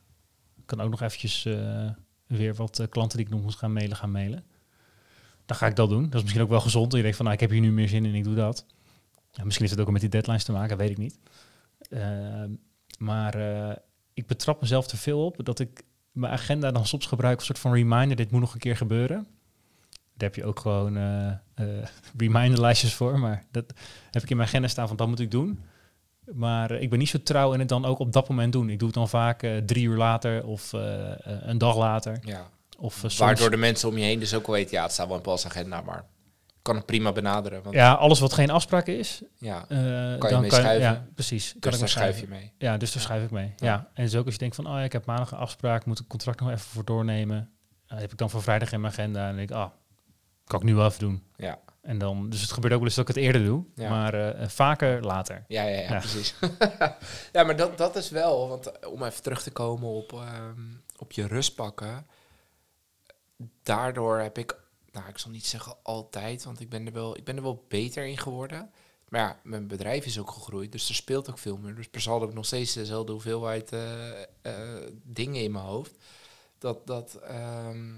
ik kan ook nog eventjes weer wat klanten die ik nog moet gaan mailen, gaan mailen. Dan ga ik dat doen. Dat is misschien ook wel gezond. Je denkt van, nou, ik heb hier nu meer zin in, ik doe dat. Ja, misschien heeft het ook met die deadlines te maken, weet ik niet. Ehm, maar eh, ik betrap mezelf te veel op dat ik mijn agenda dan soms gebruik als een soort van reminder. Dit moet nog een keer gebeuren. Daar heb je ook gewoon eh eh, (laughs) reminderlijstjes voor. Maar dat heb ik in mijn agenda staan van dat moet ik doen. Maar ik ben niet zo trouw in het dan ook op dat moment doen. Ik doe het dan vaak drie uur later of een dag later. ja, Of soms, waardoor de mensen om je heen dus ook wel weten, ja, het staat wel in Paul's agenda, maar kan het prima benaderen. Want, ja, alles wat geen afspraak is, ja, eh, je dan mee kan schuiven. Ja, precies. Kan dus ik daar schuif je mee. Ja, dus daar Ja. schrijf ik mee. Ja. Ja. En dus ook als je denkt van, oh ja, ik heb maandag een afspraak, moet ik het contract nog even voor doornemen. Heb ik dan voor vrijdag in mijn agenda en dan denk ik, ah, kan ik nu wel even doen. Ja. En dan, dus het gebeurt ook wel eens dat ik het eerder doe, Ja. maar eh, eh, vaker later. Ja, ja, ja, Ja. precies. (laughs) ja, maar dat, dat is wel, want om even terug te komen op, ehm, op je rust pakken. Daardoor heb ik, nou, ik zal niet zeggen altijd, want ik ben er wel, ik ben er wel beter in geworden. Maar ja, mijn bedrijf is ook gegroeid, dus er speelt ook veel meer. Dus per saldo heb ik nog steeds dezelfde hoeveelheid eh, eh, dingen in mijn hoofd. Dat, dat, ehm,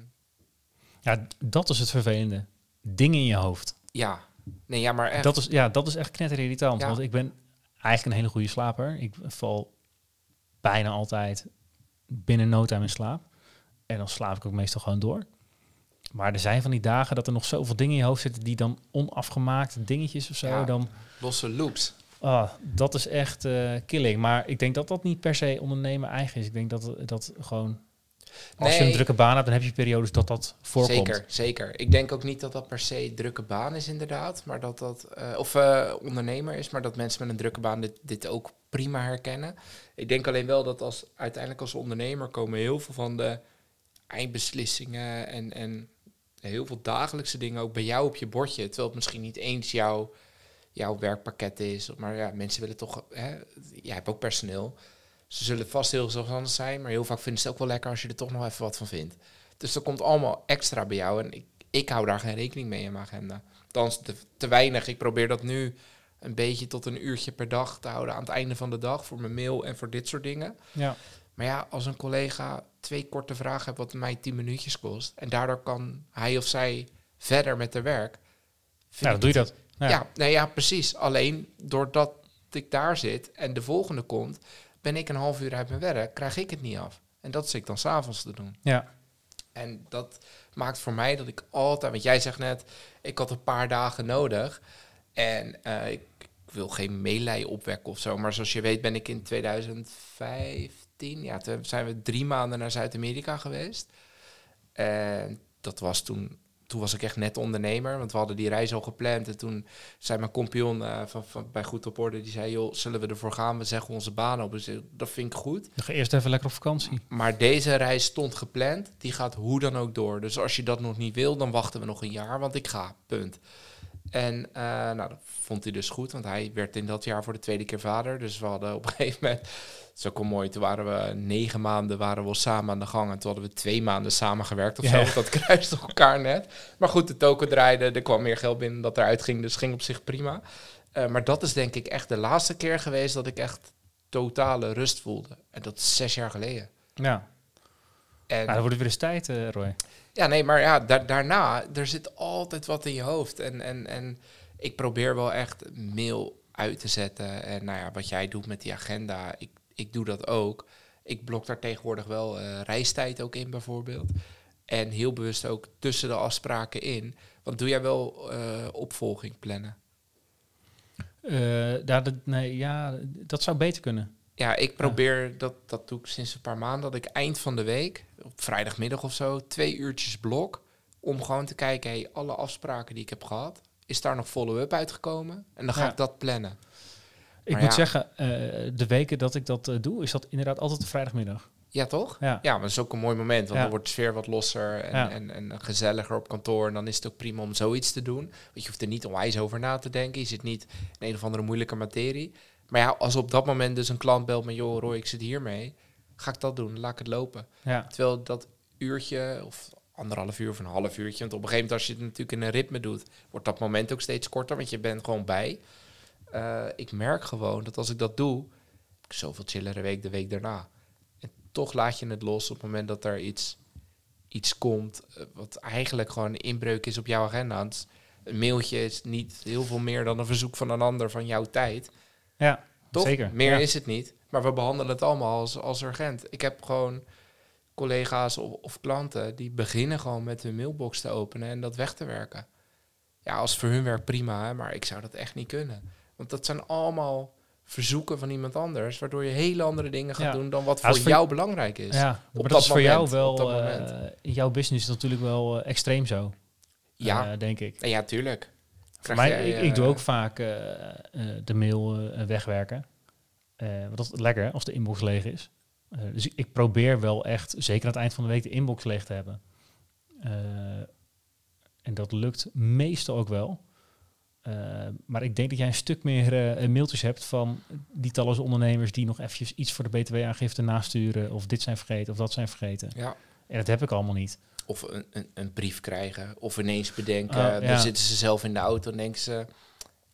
Ja, dat is het vervelende. Dingen in je hoofd. ja, nee, ja, maar echt. Dat is, ja, dat is echt knetterirritant. Ja. Want ik ben eigenlijk een hele goede slaper. Ik val bijna altijd binnen no time in slaap. En dan slaap ik ook meestal gewoon door. Maar er zijn van die dagen dat er nog zoveel dingen in je hoofd zitten die dan onafgemaakte dingetjes of zo. Ja. Dan, losse loops. ah, dat is echt eh, killing. Maar ik denk dat dat niet per se ondernemen eigen is. Ik denk dat dat gewoon. Als je een drukke baan hebt, dan heb je periodes dat dat voorkomt. Zeker, zeker. Ik denk ook niet dat dat per se drukke baan is, inderdaad. Maar dat dat, eh, of eh, ondernemer is, maar dat mensen met een drukke baan dit, dit ook prima herkennen. Ik denk alleen wel dat als uiteindelijk als ondernemer komen heel veel van de eindbeslissingen en, en heel veel dagelijkse dingen ook bij jou op je bordje. Terwijl het misschien niet eens jouw, jouw werkpakket is. Maar ja, mensen willen toch, hè, jij hebt ook personeel. Ze zullen vast heel zelfstandig zijn, maar heel vaak vinden ze het ook wel lekker als je er toch nog even wat van vindt. Dus dat komt allemaal extra bij jou. En ik, ik hou daar geen rekening mee in mijn agenda. Althans, te, te weinig. Ik probeer dat nu een beetje tot een uurtje per dag te houden aan het einde van de dag. Voor mijn mail en voor dit soort dingen. Ja. Maar ja, als een collega twee korte vragen heeft wat mij tien minuutjes kost. En daardoor kan hij of zij verder met de werk. Nou, dan doe je dat. Ja. Ja. nee, ja, precies. Alleen doordat ik daar zit en de volgende komt, ben ik een half uur uit mijn werk, krijg ik het niet af. En dat zit ik dan s'avonds te doen. Ja. En dat maakt voor mij dat ik altijd, want jij zegt net, ik had een paar dagen nodig. En eh, ik, ik wil geen meelij opwekken of zo, maar zoals je weet ben ik in 2015, ja, toen zijn we drie maanden naar Zuid-Amerika geweest. En dat was toen, toen was ik echt net ondernemer, want we hadden die reis al gepland. En toen zei mijn compagnon eh, van, van, bij Goed op Orde, die zei, joh, zullen we ervoor gaan? We zeggen onze baan op. Dus ik, dat vind ik goed. Dan ga eerst even lekker op vakantie. Maar deze reis stond gepland. Die gaat hoe dan ook door. Dus als je dat nog niet wil, dan wachten we nog een jaar, want ik ga. Punt. En uh, nou, dat vond hij dus goed, want hij werd in dat jaar voor de tweede keer vader. Dus we hadden op een (laughs) gegeven moment, dat is ook mooi, toen waren we negen maanden waren we samen aan de gang. En toen hadden we twee maanden samen gewerkt of zo. Dat (laughs) kruiste elkaar net. Maar goed, de token draaide, er kwam meer geld binnen dat eruit ging, dus ging op zich prima. Uh, maar dat is denk ik echt de laatste keer geweest dat ik echt totale rust voelde. En dat is zes jaar geleden. Ja. En nou, dan wordt het weer eens tijd, uh, Roy. Ja, nee, maar ja, da daarna, er zit altijd wat in je hoofd. En, en, en ik probeer wel echt mail uit te zetten. En nou ja, wat jij doet met die agenda, ik, ik doe dat ook. Ik blok daar tegenwoordig wel uh, reistijd ook in, bijvoorbeeld. En heel bewust ook tussen de afspraken in. Want doe jij wel uh, opvolging plannen? Uh, dat, nee, ja, dat zou beter kunnen. Ja, ik probeer, dat, dat doe ik sinds een paar maanden, dat ik eind van de week, op vrijdagmiddag of zo, twee uurtjes blok, om gewoon te kijken, hey, alle afspraken die ik heb gehad, is daar nog follow-up uitgekomen? En dan ga ik dat plannen. Ik moet zeggen, uh, de weken dat ik dat uh, doe, is dat inderdaad altijd de vrijdagmiddag. Ja, toch? Ja. ja, maar dat is ook een mooi moment, want dan wordt de sfeer wat losser en, ja. en, en, gezelliger op kantoor. En dan is het ook prima om zoiets te doen. Want je hoeft er niet onwijs over na te denken. Je zit niet in een of andere moeilijke materie. Maar ja, als op dat moment dus een klant belt met... joh, Roy, ik zit hiermee. Ga ik dat doen? Laat ik het lopen. Ja. Terwijl dat uurtje of anderhalf uur of een half uurtje... want op een gegeven moment als je het natuurlijk in een ritme doet... wordt dat moment ook steeds korter, want je bent gewoon bij. Uh, ik merk gewoon dat als ik dat doe... ik zoveel chillere week de week daarna. En toch laat je het los op het moment dat er iets, iets komt... Uh, wat eigenlijk gewoon een inbreuk is op jouw agenda. een mailtje is niet heel veel meer dan een verzoek van een ander van jouw tijd... Ja, Toch? zeker. Meer is het niet. Maar we behandelen het allemaal als, als urgent. Ik heb gewoon collega's of, of, klanten die beginnen gewoon met hun mailbox te openen en dat weg te werken. Ja, als voor hun werk prima, hè, maar ik zou dat echt niet kunnen. Want dat zijn allemaal verzoeken van iemand anders, waardoor je hele andere dingen gaat doen dan wat voor, jou belangrijk is. Ja, op dat, is voor jou wel, uh, in jouw business natuurlijk wel uh, extreem zo. Ja, uh, denk ik. Ja, tuurlijk. Voor mij, ik, ik, doe ook vaak uh, de mail wegwerken. want dat is lekker als de inbox leeg is. dus ik probeer wel echt, zeker aan het eind van de week, de inbox leeg te hebben. en dat lukt meestal ook wel. maar ik denk dat jij een stuk meer mailtjes hebt van die talloze ondernemers die nog eventjes iets voor de btw-aangifte nasturen. Of dit zijn vergeten of dat zijn vergeten. Ja. En dat heb ik allemaal niet of een, een, een, brief krijgen. Of ineens bedenken, oh, dan zitten ze zelf in de auto en denken ze...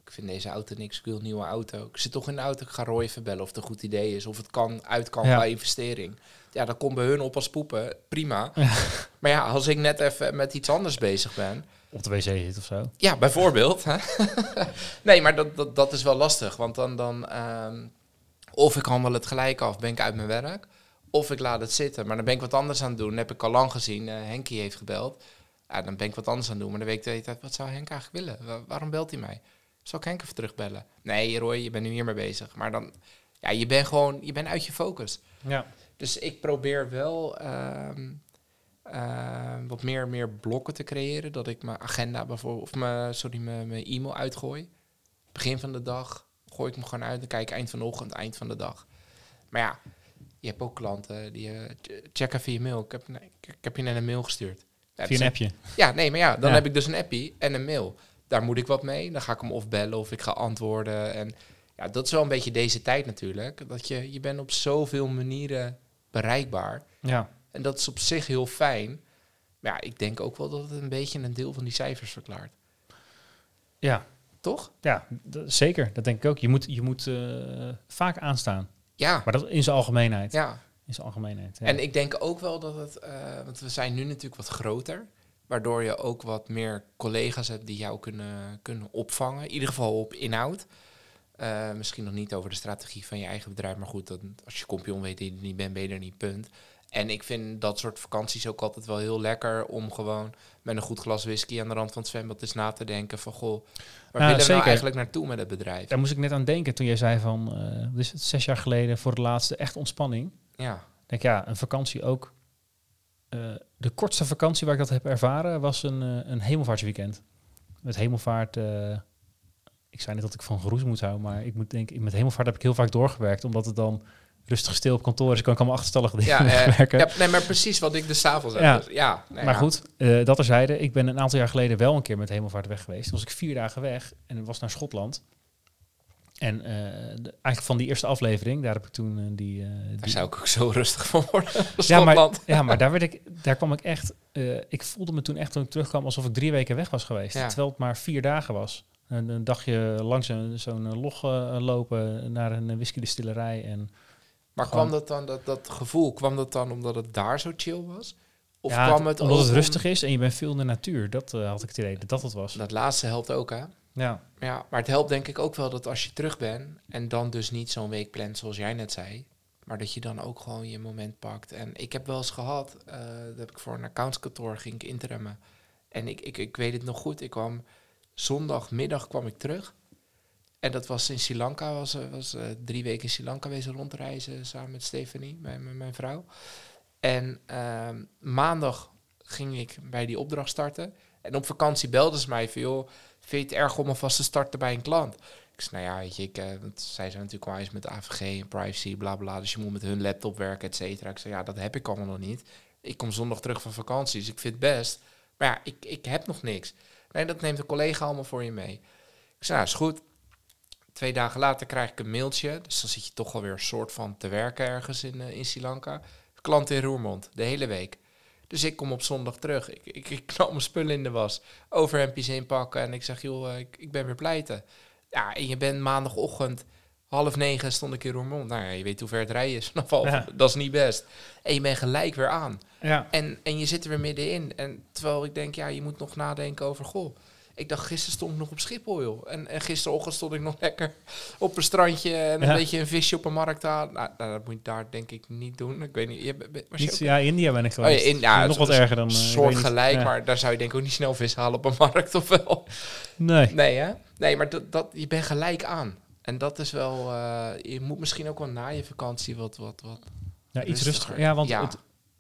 Ik vind deze auto niks, ik wil een nieuwe auto. Ik zit toch in de auto, ik ga Roy even bellen of het een goed idee is. Of het kan uit kan ja. bij investering. Ja, dat komt bij hun op als poepen, prima. (laughs) Maar ja, als ik net even met iets anders bezig ben... Op de wc zit of zo? Ja, bijvoorbeeld. (laughs) nee, maar dat, dat, dat is wel lastig. Want dan... dan um, of ik handel het gelijk af, ben ik uit mijn werk. Of ik laat het zitten. Maar dan ben ik wat anders aan het doen. heb ik al lang gezien. Uh, Henkie heeft gebeld. Ja, dan ben ik wat anders aan het doen. Maar dan weet ik de hele tijd, wat zou Henk eigenlijk willen? waarom belt hij mij? Zal ik Henk even terugbellen? Nee, Roy, je bent nu hiermee bezig. Maar dan, ja, je bent gewoon, je bent uit je focus. Ja. Dus ik probeer wel ehm, ehm, wat meer, meer blokken te creëren. Dat ik mijn agenda bijvoorbeeld, of mijn, sorry, mijn, mijn e-mail uitgooi. Begin van de dag gooi ik hem gewoon uit. Dan kijk ik eind van de ochtend, eind van de dag. Maar ja, je hebt ook klanten die uh, checken via mail. Ik heb, nee, ik, heb je net een mail gestuurd. Via een appje? Ja, nee, maar ja, dan heb ik dus een appie en een mail. Daar moet ik wat mee. Dan ga ik hem of bellen of ik ga antwoorden. En ja, dat is wel een beetje deze tijd natuurlijk. Dat je, je bent op zoveel manieren bereikbaar. Ja. En dat is op zich heel fijn. Maar ja, ik denk ook wel dat het een beetje een deel van die cijfers verklaart. Ja. Toch? Ja, zeker. Dat denk ik ook. Je moet, je moet uh, vaak aanstaan. Ja. Maar dat in zijn algemeenheid. Ja. In zijn algemeenheid. En ik denk ook wel dat het, uh, want we zijn nu natuurlijk wat groter, waardoor je ook wat meer collega's hebt die jou kunnen, kunnen opvangen. In ieder geval op inhoud. Uh, misschien nog niet over de strategie van je eigen bedrijf, maar goed, dat, als je kompion weet dat je er niet bent, ben je er niet, punt. En ik vind dat soort vakanties ook altijd wel heel lekker om gewoon met een goed glas whisky aan de rand van het zwembad eens na te denken van goh, waar willen we nou eigenlijk naartoe met het bedrijf? Daar moest ik net aan denken toen jij zei van, uh, dus het zes jaar geleden voor de laatste echt ontspanning. Ja. Denk ja, een vakantie ook. Uh, de kortste vakantie waar ik dat heb ervaren was een, uh, een hemelvaartsweekend. Met hemelvaart, ik zei net dat ik van geroes moet houden, maar ik moet denken, met hemelvaart heb ik heel vaak doorgewerkt, omdat het dan rustig stil op kantoor. Dus ik kan allemaal achterstallige (laughs) dingen Ja, eh, werken. ja, nee, maar precies wat ik de s'avonds heb. Ja. Dus, ja, nee, maar ja. goed, eh, dat terzijde. Ik ben een aantal jaar geleden wel een keer met hemelvaart weg geweest. Toen was ik vier dagen weg en was naar Schotland. En eh, de- eigenlijk van die eerste aflevering, daar heb ik toen die... Daar zou ik ook zo rustig van worden. (laughs) ja, maar, ja, maar daar, werd ik, daar kwam ik echt... ik voelde me toen echt toen ik terugkwam alsof ik drie weken weg was geweest. Ja. Terwijl het maar vier dagen was. Een, een dagje langs zo'n log lopen naar een whiskydestillerij. En Maar Gewoon- kwam dat dan, dat, dat gevoel, kwam dat dan omdat het daar zo chill was? Of ja, kwam het omdat het rustig is en je bent veel in de natuur. Dat eh, had ik het idee dat dat het was. Dat laatste helpt ook, hè? Ja, Ja, maar het helpt denk ik ook wel dat als je terug bent en dan dus niet zo'n week plant zoals jij net zei, maar dat je dan ook gewoon je moment pakt. En ik heb wel eens gehad, eh, dat heb ik voor een accountskantoor ging ik interimmen. En ik, ik, ik weet het nog goed, ik kwam zondagmiddag kwam ik terug. En dat was in Sri Lanka, was, eh, was eh, drie weken in Sri Lanka wezen rondreizen samen met Stephanie, mijn, mijn, vrouw. En ehm, maandag ging ik bij die opdracht starten. En op vakantie belden ze mij van, joh, vind je het erg om alvast te starten bij een klant? Ik zei, nou ja, weet je, ik, eh, want zij zijn natuurlijk wel eens met AVG en privacy, bla bla, dus je moet met hun laptop werken, et cetera. Ik zei, ja, dat heb ik allemaal nog niet. Ik kom zondag terug van vakantie, dus ik vind het best. Maar ja, ik, ik heb nog niks. Nee, dat neemt een collega allemaal voor je mee. Ik zei, nou, is goed. Twee dagen later krijg ik een mailtje, dus dan zit je toch alweer een soort van te werken ergens in, eh, in Sri Lanka. Klant in Roermond, de hele week. Dus ik kom op zondag terug. Ik, ik, ik knal mijn spullen in de was. Overhemdjes inpakken. En ik zeg, joh, eh, ik, ik ben weer pleiten. Ja, en je bent maandagochtend half negen stond ik in Roermond. Nou ja, je weet hoe ver het rijden is (laughs) vanaf half. Ja. Dat is niet best. En je bent gelijk weer aan. ja. En, en je zit er weer middenin. En terwijl ik denk, ja, je moet nog nadenken over, goh. Ik dacht, gisteren stond ik nog op Schiphol, joh. En, en gisterochtend stond ik nog lekker op een strandje en een Ja. beetje een visje op een markt aan. Nou, nou, dat moet je daar denk ik niet doen. Ik weet niet, je, was je Niet, ja, India ben ik Oh ja, geweest. in- ja, nog wat erger dan... eh, ik weet soort niet. gelijk, Ja. maar daar zou je denk ik ook niet snel vis halen op een markt, of wel? Nee. Nee, hè? Nee, maar dat, dat, je bent gelijk aan. En dat is wel... eh, je moet misschien ook wel na je vakantie wat... wat, wat Ja, iets Rustiger. rustiger. Ja, want Ja. Het,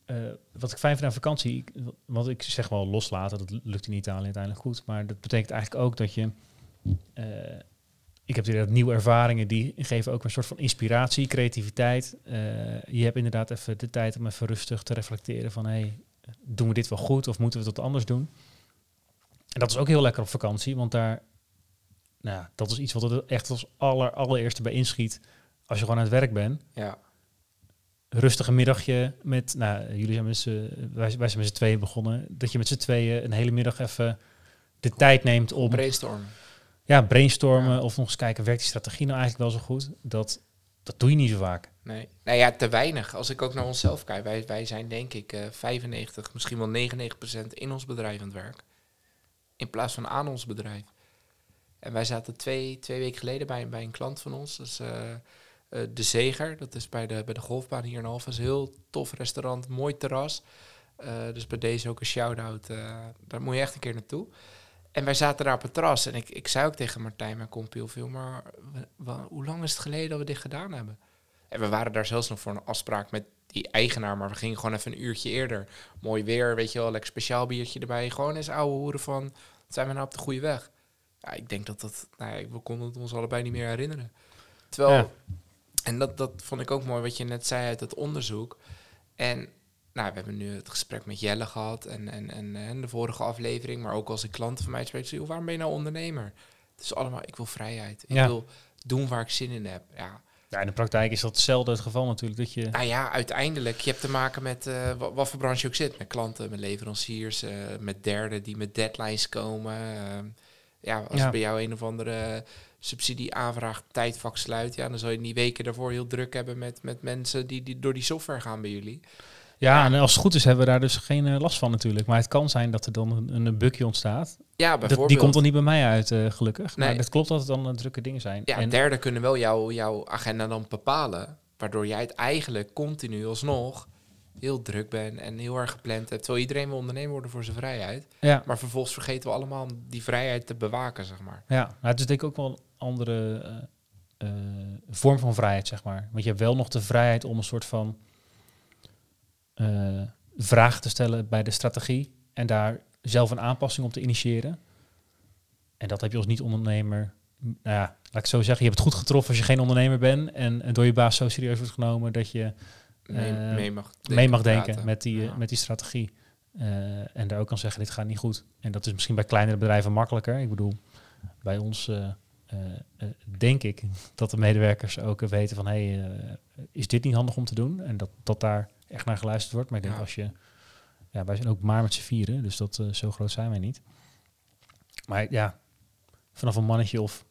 eh, wat ik fijn vind aan vakantie, wat ik zeg wel loslaten, dat lukt in Italië uiteindelijk goed. Maar dat betekent eigenlijk ook dat je... eh, ik heb dat nieuwe ervaringen, die geven ook een soort van inspiratie, creativiteit. Eh, je hebt inderdaad even de tijd om even rustig te reflecteren van... Hey, doen we dit wel goed of moeten we wat anders doen? En dat is ook heel lekker op vakantie, want daar... Nou, dat is iets wat er echt als aller, allereerste bij inschiet als je gewoon aan het werk bent ja, rustige middagje met, nou, jullie zijn met z'n, wij, wij zijn met z'n tweeën begonnen, dat je met z'n tweeën een hele middag even de tijd neemt om brainstormen. ja, brainstormen Ja. of nog eens kijken, werkt die strategie nou eigenlijk wel zo goed? Dat, dat doe je niet zo vaak. Nee. Nou ja, te weinig. Als ik ook naar onszelf kijk. Wij, wij zijn denk ik eh 95, misschien wel 99 procent in ons bedrijf aan het werk. In plaats van aan ons bedrijf. En wij zaten twee, twee weken geleden bij, bij een klant van ons. Dat is eh, De Zeger. Dat is bij de, bij de golfbaan hier in Alphen. Heel tof restaurant, mooi terras. Eh, dus bij deze ook een shout-out. eh, daar moet je echt een keer naartoe. En wij zaten daar op het terras. En ik, ik zei ook tegen Martijn, mijn compie, heel veel. Maar hoe lang is het geleden dat we dit gedaan hebben? En we waren daar zelfs nog voor een afspraak met die eigenaar. Maar we gingen gewoon even een uurtje eerder. Mooi weer, weet je wel. Lekker speciaal biertje erbij. Gewoon eens ouwe hoeren van, zijn we nou op de goede weg? Ja, ik denk dat dat... Nou we konden het ons allebei niet meer herinneren. Terwijl... En dat, dat vond ik ook mooi wat je net zei uit het onderzoek. En nou, we hebben nu het gesprek met Jelle gehad en, en, en, en de vorige aflevering, maar ook als ik klanten van mij spreek, zeg, waarom ben je nou ondernemer? Het is allemaal, ik wil vrijheid. Ik Ja. wil doen waar ik zin in heb. Ja. Ja, in de praktijk is dat zelden het geval natuurlijk, dat je... Nou ja, uiteindelijk, je hebt te maken met eh, wat, wat voor branche je ook zit. Met klanten, met leveranciers, eh, met derden die met deadlines komen. Ehm, ja, als Ja. bij jou een of andere subsidieaanvraag tijdvak sluit, ja, dan zal je die weken daarvoor heel druk hebben met, met mensen die, die door die software gaan bij jullie. Ja, en als het goed is hebben we daar dus geen eh, last van natuurlijk. Maar het kan zijn dat er dan een, een bugje ontstaat. Ja, Dat, bijvoorbeeld. die komt dan niet bij mij uit, eh, gelukkig. Maar Nee. het klopt dat het dan eh, drukke dingen zijn. Ja, en, derden kunnen wel jouw jouw agenda dan bepalen. Waardoor jij het eigenlijk continu alsnog heel druk bent en heel erg gepland hebt. Terwijl iedereen wil ondernemer worden voor zijn vrijheid. ja, Maar vervolgens vergeten we allemaal om die vrijheid te bewaken, zeg maar. Ja, nou, het is denk ik ook wel een andere eh, eh, vorm van vrijheid, zeg maar. Want je hebt wel nog de vrijheid om een soort van eh vraag te stellen bij de strategie en daar zelf een aanpassing op te initiëren. En dat heb je als niet-ondernemer nou ja, laat ik zo zeggen, je hebt het goed getroffen als je geen ondernemer bent en, en door je baas zo serieus wordt genomen dat je mee, eh, mee mag denken. mee mag denken praten. met die, Ja. met die strategie. Eh, en daar ook kan zeggen, dit gaat niet goed. En dat is misschien bij kleinere bedrijven makkelijker. Ik bedoel, bij ons eh, eh, eh, denk ik (laughs) dat de medewerkers ook eh, weten van... hé, hey, eh, is dit niet handig om te doen? En dat, dat daar echt naar geluisterd wordt. Maar ik denk Ja. als je... Ja, wij zijn ook maar met z'n vieren, dus dat, eh, zo groot zijn wij niet. Maar ja, vanaf een mannetje of...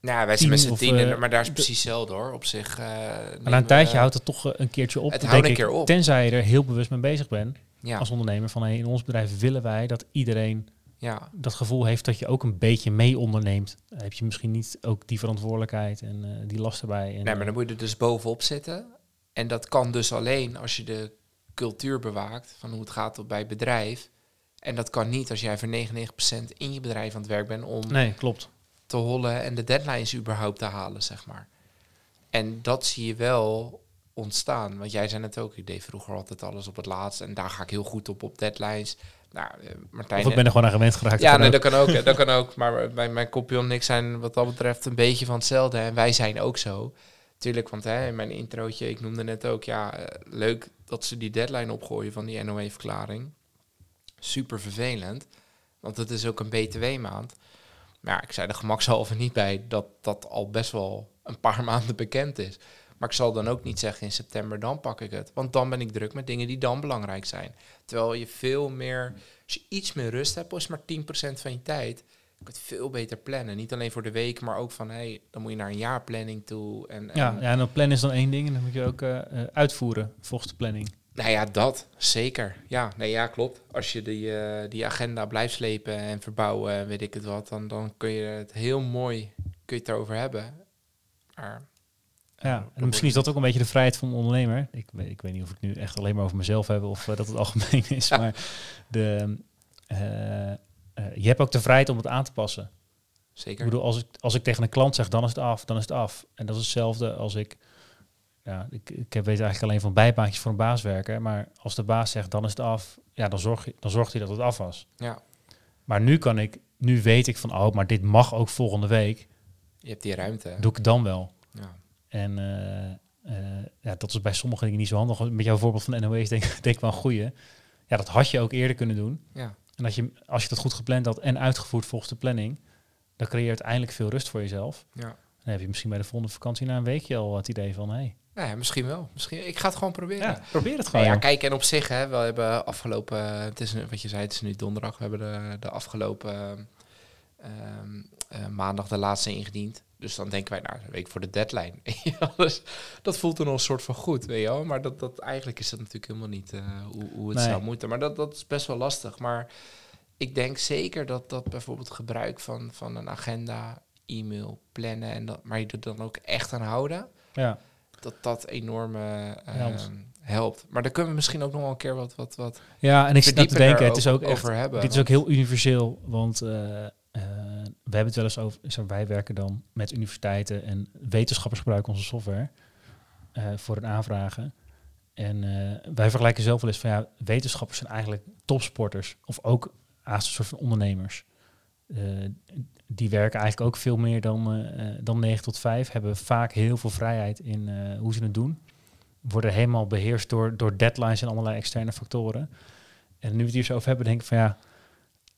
Nou, wij Tien zijn met z'n of, tienen, eh, maar daar is precies hetzelfde hoor. Op zich. eh, Maar na een tijdje we- houdt het toch eh, een keertje op. Het houdt een keer op. Tenzij je er heel bewust mee bezig bent Ja, als ondernemer. Van hey, in ons bedrijf willen wij dat iedereen ja, dat gevoel heeft dat je ook een beetje mee onderneemt. Dan heb je misschien niet ook die verantwoordelijkheid en eh, die last erbij. En, nee, maar dan moet je er dus bovenop zitten. En dat kan dus alleen als je de cultuur bewaakt van hoe het gaat op bij bedrijf. En dat kan niet als jij voor 99% in je bedrijf aan het werk bent om nee, klopt. Te hollen en de deadlines überhaupt te halen, zeg maar. En dat zie je wel ontstaan. Want jij zei het ook, ik deed vroeger altijd alles op het laatst. En daar ga ik heel goed op, op deadlines. Nou, eh, Martijn... Of ik ben er gewoon aan gewend geraakt. Ja, Dat nee, kan dat kan ook. Dat kan ook. Maar bij mijn kopje en ik zijn wat dat betreft een beetje van hetzelfde. En wij zijn ook zo. Tuurlijk, want hè, in mijn introotje, ik noemde net ook, ja, eh, leuk dat ze die deadline opgooien van die NOE-verklaring. Super vervelend, want het is ook een BTW-maand. Maar ja, ik zei er gemakshalve niet bij dat dat al best wel een paar (laughs) maanden bekend is. Maar ik zal dan ook niet zeggen in september, dan pak ik het. Want dan ben ik druk met dingen die dan belangrijk zijn. Terwijl je veel meer, als je iets meer rust hebt, is maar 10% van je tijd. Je kunt veel beter plannen. Niet alleen voor de week, maar ook van, hé, hey, dan moet je naar een jaarplanning toe. En, ja, en- ja, en dat plannen is dan één ding en dan moet je ook eh, eh, uitvoeren volgens de planning. Nou ja, dat zeker. Ja, nee, ja, klopt. Als je die, eh, die agenda blijft slepen en verbouwen en weet ik het wat, dan, dan kun je het heel mooi kun je het erover hebben. Maar Ja, dat en misschien is dat ook een beetje de vrijheid van een ondernemer. Ik, weet- ik weet niet of ik nu echt alleen maar over mezelf heb of eh, dat het algemeen is. Ja. Maar de, eh, eh, je hebt ook de vrijheid om het aan te passen. zeker. Ik bedoel, als ik, als ik tegen een klant zeg, dan is het af, dan is het af. En dat is hetzelfde als ik... Ja, ik, ik heb- weet eigenlijk alleen van bijbaantjes voor een baas werken. Maar als de baas zegt, dan is het af. Ja, dan, zorg, je- dan zorgt hij dat het af was. ja, Maar nu kan ik... Nu weet ik van, oh, maar dit mag ook volgende week. je hebt die ruimte. Doe ik dan wel. Ja. En eh, eh, ja, dat is bij sommige dingen niet zo handig. Met jouw voorbeeld van de NOS denk, (laughs) denk ik wel een goeie. Ja, dat had je ook eerder kunnen doen. ja, En als je, als je dat goed gepland had en uitgevoerd volgens de planning... dan creëer je uiteindelijk veel rust voor jezelf. ja. Dan heb je misschien bij de volgende vakantie na een weekje al het idee van... Hey, Nou ja, misschien wel. Misschien, ik ga het gewoon proberen. ja, probeer het Nou gewoon. ja, joh. kijk, en op zich, hè, we hebben afgelopen, het is wat je zei, het is nu donderdag, we hebben de, de afgelopen ehm, eh, maandag de laatste ingediend. Dus dan denken wij, nou, een week voor de deadline. (laughs) ja, dus dat voelt dan al een soort van goed, weet je wel. Maar dat, dat, eigenlijk is dat natuurlijk helemaal niet eh, hoe, hoe het Nee. zou moeten. Maar dat, dat is best wel lastig. Maar ik denk zeker dat, dat bijvoorbeeld gebruik van, van een agenda, e-mail, plannen, en dat, maar je er dan ook echt aan houden ja. Dat dat enorm eh, Helpt. ehm, helpt. Maar daar kunnen we misschien ook nog wel een keer wat, wat, wat ja, en ik zit nou te denken, het is ook echt, over hebben. dit is ook heel universeel. Want eh, eh, we hebben het wel eens over... Zo, wij werken dan met universiteiten en wetenschappers gebruiken onze software... eh, voor het aanvragen. En wij vergelijken zelf wel eens van ja, wetenschappers zijn eigenlijk topsporters of ook een soort van ondernemers. Eh, die werken eigenlijk ook veel meer dan, eh, eh, dan 9 tot 5, hebben vaak heel veel vrijheid in hoe ze het doen. Worden helemaal beheerst door, door deadlines en allerlei externe factoren. En nu we het hier zo over hebben, denk ik van ja,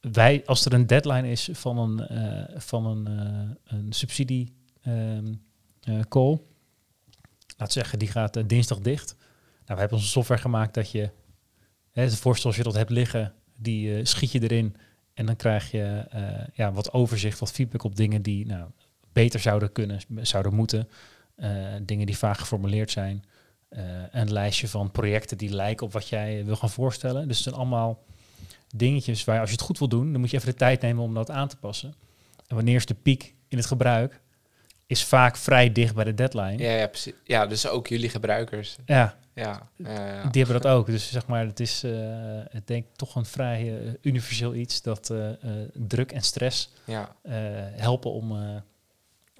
wij, als er een deadline is van een, van een, een subsidie ehm, eh, call, laat zeggen, die gaat dinsdag dicht. Nou, we hebben onze software gemaakt dat je, hè, het voorstel als je dat hebt liggen, die schiet je erin en dan krijg je eh, ja, wat overzicht, wat feedback op dingen die nou, beter zouden kunnen, zouden moeten. Eh, dingen die vaag geformuleerd zijn. Eh, een lijstje van projecten die lijken op wat jij wil gaan voorstellen. Dus het zijn allemaal dingetjes waar als je het goed wil doen, dan moet je even de tijd nemen om dat aan te passen. En wanneer is de piek in het gebruik? Is vaak vrij dicht bij de deadline. ja, ja, precies. Ja, dus ook jullie gebruikers. Ja, Ja, ja, ja. die hebben dat ook. Dus zeg maar, het is, eh ik denk toch een vrij eh, universeel iets dat eh, druk en stress ja. helpen om, Om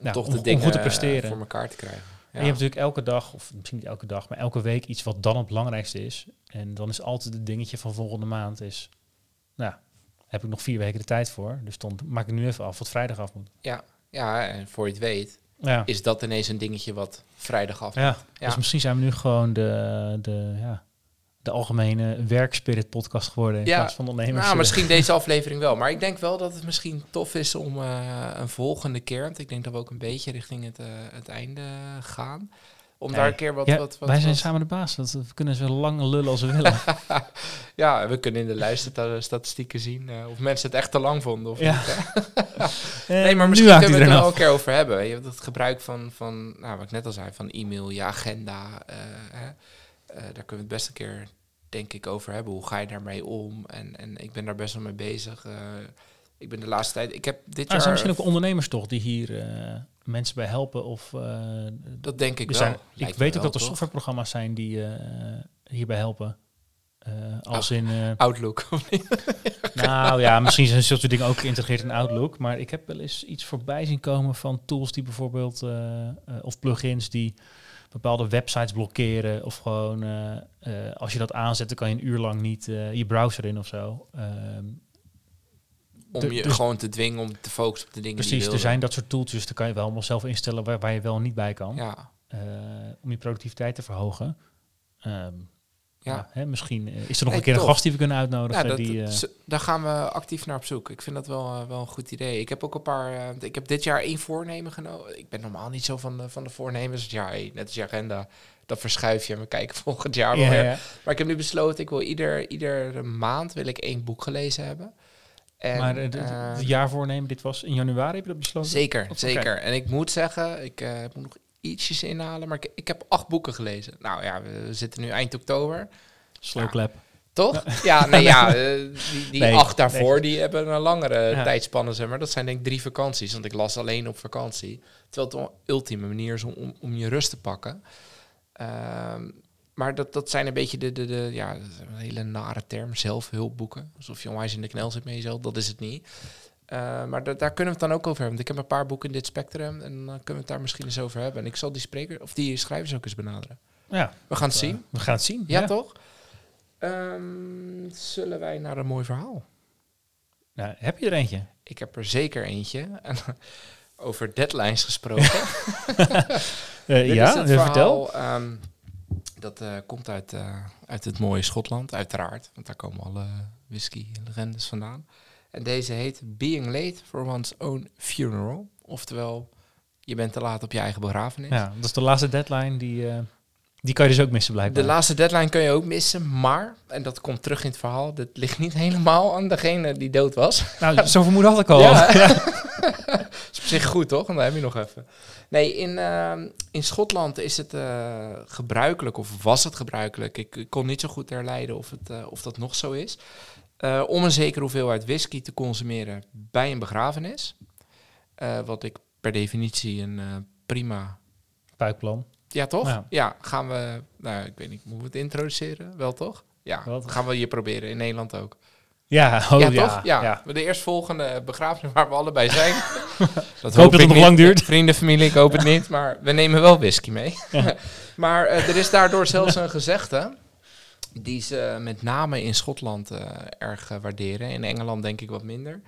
Nou, toch om- de om goed te presteren. voor elkaar te krijgen. Ja. En je hebt natuurlijk elke dag, of misschien niet elke dag, maar elke week iets wat dan het belangrijkste is. En dan is altijd het dingetje van volgende maand is, nou, heb ik nog vier weken de tijd voor. Dus dan maak ik nu even af wat vrijdag af moet. ja, Ja, en voor je het weet, Ja. is dat ineens een dingetje wat vrijdag af. Ja, Ja. dus misschien zijn we nu gewoon de, de, ja, de algemene werkspirit podcast geworden in Ja. plaats van de ondernemers. Nou, misschien deze aflevering wel. Maar ik denk wel dat het misschien tof is om eh, een volgende keer... want ik denk dat we ook een beetje richting het, eh, het einde gaan... om daar een keer wat... Ja, wat, wat wij zijn wat- samen de baas. Dat, we kunnen zo lang lullen als we willen. (laughs) Ja, we kunnen in de luisterstatistieken zien... eh, of mensen het echt te lang vonden of Ja. niet. (laughs) Eh, Nee, maar misschien kunnen we het er wel een keer over hebben. Je hebt het gebruik van, van nou, wat ik net al zei, van e-mail, je agenda. eh, hè. Daar kunnen we het best een keer, denk ik, over hebben. Hoe ga je daarmee om? En, en ik ben daar best wel mee bezig. Ik ben de laatste tijd... Ik heb dit Ah, er jaar... zijn misschien ook ondernemers toch die hier mensen bij helpen. Of, eh, Dat denk ik er wel. zijn, ik weet ook dat er softwareprogramma's zijn die eh, hierbij helpen. Eh, als in, Outlook. (laughs) nou ja, misschien zijn zulke dingen ook geïntegreerd in Outlook. Maar ik heb wel eens iets voorbij zien komen van tools die bijvoorbeeld, of plugins die bepaalde websites blokkeren. Of gewoon, als je dat aanzet, dan kan je een uur lang niet je browser in of zo. Om De- je dus- gewoon te dwingen om te focussen op de dingen die precies, je er wilde. zijn dat soort tooltjes, daar kan je wel allemaal zelf instellen waar, waar je wel niet bij kan. Ja, eh, om je productiviteit te verhogen. Ehm, Ja. ja. hè, misschien eh, is er nog een keer een gast die we kunnen uitnodigen. Ja, dat, die, eh, daar gaan we actief naar op zoek. Ik vind dat wel, wel een goed idee. Ik heb ook een paar. ik heb dit jaar één voornemen genomen. Ik ben normaal niet zo van de, van de voornemens. Ja, hey, net als je agenda. Dat verschuif je en we kijken (laughs) volgend jaar weer. ja. Maar ik heb nu besloten, ik wil ieder, iedere maand wil ik één boek gelezen hebben. En, maar eh, eh, het jaar voornemen, dit was in januari, heb je dat besloten? zeker, zeker. En ik moet zeggen, ik eh, moet nog ietsjes inhalen. Maar ik, ik heb acht boeken gelezen. Nou ja, we, we zitten nu eind oktober. Slow Ja. clap. Toch? Ja, nee, ja, (laughs) die, die Nee, acht daarvoor, die hebben een langere Ja. tijdspanne, zeg maar. Dat zijn denk ik drie vakanties, want ik las alleen op vakantie. Terwijl het een ultieme manier is om, om, om je rust te pakken. Ehm, maar dat, dat zijn een beetje de, de, de ja, een hele nare term, zelfhulpboeken. Alsof je onwijs in de knel zit met jezelf, dat is het niet. Eh, maar da- daar kunnen we het dan ook over hebben. Want ik heb een paar boeken in dit spectrum en dan kunnen we het daar misschien eens over hebben. En ik zal die spreker of die schrijvers ook eens benaderen. Ja, We gaan het eh, zien. we gaan het zien. Ja, toch? Ehm, zullen wij naar een mooi verhaal? Nou, heb je er eentje? Ik heb er zeker eentje. En (laughs) over deadlines gesproken. (laughs) Eh, (laughs) ja, vertel. ehm, dat eh, komt uit, eh, uit het mooie Schotland, uiteraard. Want daar komen alle whisky-legendes vandaan. En deze heet Being Late for One's Own Funeral. Oftewel, je bent te laat op je eigen begrafenis. Ja, dat is de laatste deadline. Die, eh, die kan je dus ook missen blijkbaar. De laatste deadline kun je ook missen, maar, en dat komt terug in het verhaal, dit ligt niet (laughs) helemaal aan degene die dood was. nou, zo vermoeden had ik al. Ja. (laughs) (laughs) zich goed, toch? Dan heb je nog even. Nee, in, ehm, in Schotland is het eh, gebruikelijk, of was het gebruikelijk, ik, ik kon niet zo goed herleiden of, het, eh, of dat nog zo is, eh, om een zekere hoeveelheid whisky te consumeren bij een begrafenis. Wat ik per definitie een prima... Puikplan. Ja, toch? Ja. Ja. gaan we... Nou, ik weet niet, moeten we het introduceren? Wel, toch? Ja, Wat? gaan we hier proberen, in Nederland ook. Ja, oh, ja, ja, toch? Ja. ja. De eerstvolgende begrafenis waar we allebei zijn. (laughs) dat hoop dat het nog lang duurt. (laughs) Vrienden, familie, ik hoop het niet. Maar we nemen wel whisky mee. (laughs) maar eh, er is daardoor zelfs een gezegde... die ze met name in Schotland eh, erg eh, waarderen. In Engeland denk ik wat minder.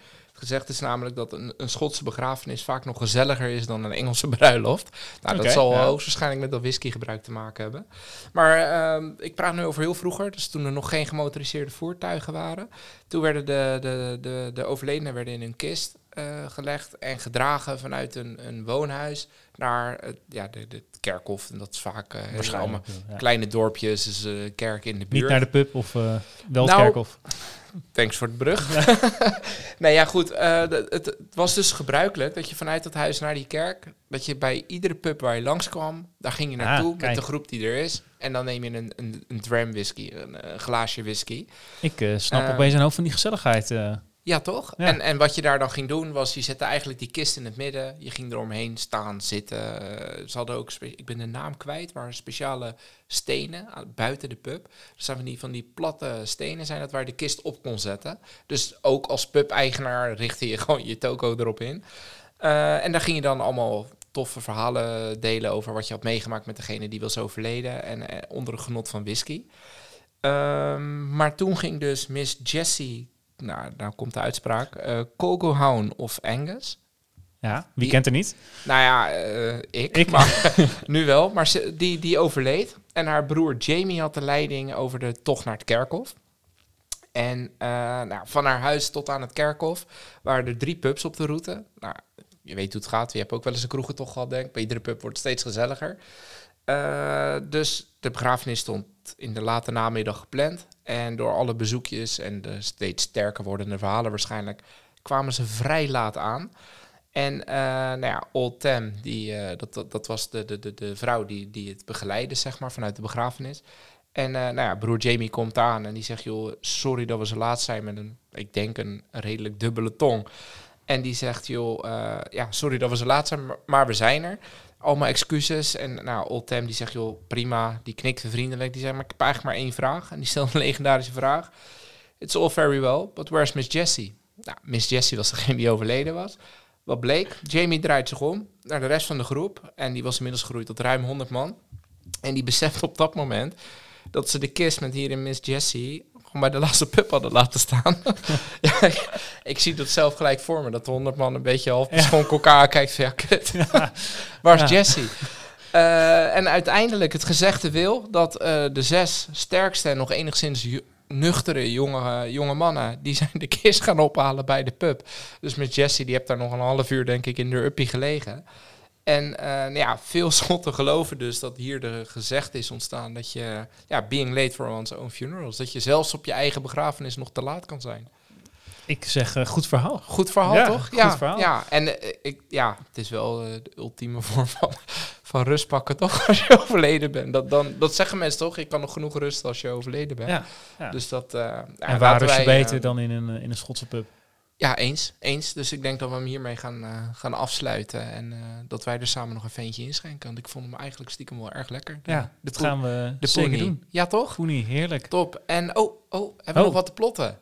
Gezegd is namelijk dat een, een Schotse begrafenis vaak nog gezelliger is dan een Engelse (laughs) bruiloft. Nou, dat zal ja. hoogstwaarschijnlijk met dat whiskygebruik te maken hebben. Maar ehm, ik praat nu over heel vroeger, dus toen er nog geen gemotoriseerde voertuigen waren. Toen werden de, de, de, de overledenen werden in een kist eh, gelegd en gedragen vanuit een, een woonhuis naar het, ja, de, de kerkhof. En dat is vaak eh, allemaal ja. kleine dorpjes, dus eh, kerk in de buurt. Niet naar de pub of wel Nou, kerkhof. Thanks voor de brug. (laughs) nee, ja goed. het, het was dus gebruikelijk dat je vanuit dat huis naar die kerk... dat je bij iedere pub waar je langskwam... daar ging je Ah, naartoe met de groep die er is. En dan neem je een, een, een dram whisky, een, glaasje whisky. Ik snap opeens een hoop van die gezelligheid. Ja, toch? Ja. En, en wat je daar dan ging doen, was je zette eigenlijk die kist in het midden. Je ging eromheen staan, zitten. Eh, ze hadden ook, ik ben de naam kwijt, maar speciale stenen aan- buiten de pub. Er zijn van die, van die platte stenen zijn dat waar je de kist op kon zetten. Dus ook als pub-eigenaar richtte je (laughs) gewoon je toko erop in. Eh, en daar ging je dan allemaal toffe verhalen delen over wat je had meegemaakt met degene die was overleden. En eh, onder het genot van whisky. Ehm, maar toen ging dus Miss Jessie, nou, daar komt de uitspraak, eh Colquhoun of Angus. Ja, wie Die- kent er niet? Nou ja, eh, ik, Ik. maar (laughs) nu wel. Maar ze, die, die overleed. En haar broer Jamie had de leiding over de tocht naar het kerkhof. En eh, nou, van haar huis tot aan het kerkhof waren er drie pubs op de route. Nou, je weet hoe het gaat. Je hebt ook wel eens een kroegentocht gehad, denk ik. Bij iedere pub wordt het steeds gezelliger. Dus de begrafenis stond in de late namiddag gepland. En door alle bezoekjes en de steeds sterker wordende verhalen waarschijnlijk... kwamen ze vrij laat aan. En eh, nou ja, Old Tam, die, eh, dat, dat, dat was de, de, de, de vrouw die, die het begeleidde, zeg maar, vanuit de begrafenis. En eh, nou ja, broer Jamie komt aan en die zegt, joh, sorry dat we zo laat zijn met een, ik denk een, redelijk dubbele tong. En die zegt, joh, ja, sorry dat we zo laat zijn, maar we zijn er. Allemaal excuses. En nou, Old Tam die zegt, joh, prima. Die knikte vriendelijk. Die zegt, maar ik heb eigenlijk maar één vraag. En die stelt een (laughs) legendarische vraag. It's all very well, but where's Miss Jessie? Nou, Miss Jessie was degene die overleden was. Wat bleek? Jamie draait zich om naar de rest van de groep. En die was inmiddels gegroeid tot ruim 100 man. En die beseft op dat moment dat ze de kist met hierin Miss Jessie gewoon bij de laatste pub hadden laten staan. (laughs) ja, ik, ik zie dat zelf gelijk voor me. Dat de 100 man een beetje half beschonken elkaar kijkt van ja, kut. (laughs) Waar is Ja. Jessie? Eh, en uiteindelijk het gezegde wil dat eh, de zes sterkste en nog enigszins nuchtere jonge, jonge mannen, die zijn de kist gaan ophalen bij de pub. Dus met Jesse, die hebt daar nog een half uur denk ik in de uppie gelegen. En eh, nou ja, veel (laughs) schotten geloven dus dat hier de gezegd is ontstaan dat je, ja, being late for one's own funerals, dat je zelfs op je eigen begrafenis nog te laat kan zijn. Ik zeg eh, goed verhaal. Goed verhaal, Ja, toch? goed ja, verhaal. ja, en eh, ik, ja, het is wel de ultieme (laughs) vorm van, van rust pakken, toch? (laughs) Als je overleden bent. Dat, dan, dat zeggen mensen toch? Je kan nog genoeg rusten als je overleden bent. Ja, ja. Dus dat... en waar is je beter dan in een, in een Schotse pub? Ja, eens, eens. Dus ik denk dat we hem hiermee gaan, eh, gaan afsluiten. En eh, dat wij er samen nog een ventje inschenken. Want ik vond hem eigenlijk stiekem wel erg lekker. Ja, dat gaan we de zeker pony. doen. Ja, toch? Poenie, heerlijk. Top. En, oh, oh, hebben we Oh. nog wat te plotten?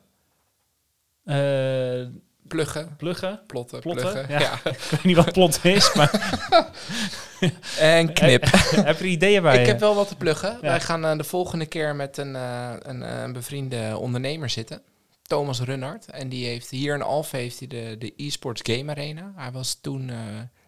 Eh, Pluggen, pluggen? plotten, Plotten? pluggen. Ja. Ja. (laughs) Ik weet niet wat plot is, maar (laughs) En knip. heb je ideeën bij? Ik heb wel wat te pluggen. Ja. Wij gaan de volgende keer met een, een, een bevriende ondernemer zitten. Thomas Runnard. En die heeft hier in Alphen heeft hij de, de eSports Game Arena. Hij was toen eh,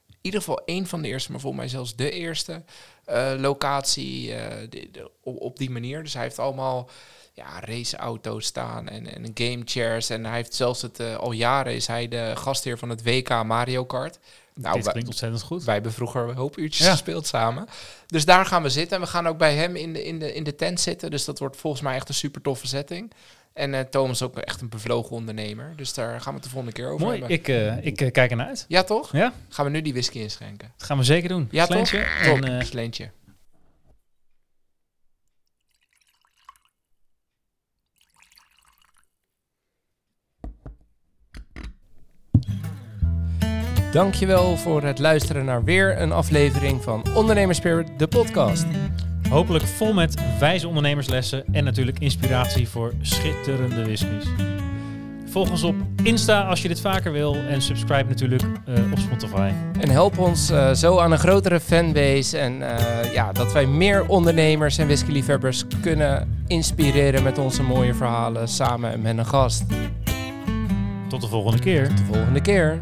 in ieder geval één van de eerste, maar volgens mij zelfs de eerste eh, locatie eh, de- de- op, op die manier. Dus hij heeft allemaal ja, raceauto's staan en, en game chairs. En hij heeft zelfs het, al jaren is hij de gastheer van het WK Mario Kart. Nou, Dit klinkt ontzettend goed. wij hebben vroeger een hoop uurtjes Ja. gespeeld samen. Dus daar gaan we zitten. En we gaan ook bij hem in de, in, de, in de tent zitten. Dus dat wordt volgens mij echt een super toffe setting. En eh, Thomas is ook echt een bevlogen ondernemer. Dus daar gaan we het de volgende keer over Mooi, hebben. ik, eh, ik eh, kijk ernaar uit. Ja, toch? Ja, Gaan we nu die whisky inschenken? dat gaan we zeker doen. Ja, Slentje. toch? Top. En, Sleentje. Dankjewel voor het luisteren naar weer een aflevering van Ondernemer Spirit, de podcast. Hopelijk vol met wijze ondernemerslessen en natuurlijk inspiratie voor schitterende whiskies. Volg ons op Insta als je dit vaker wil en subscribe natuurlijk eh, op Spotify. En help ons eh, zo aan een grotere fanbase. En eh, ja, dat wij meer ondernemers en whiskyliefhebbers kunnen inspireren met onze mooie verhalen samen met een gast. Tot de volgende keer. Tot de volgende keer.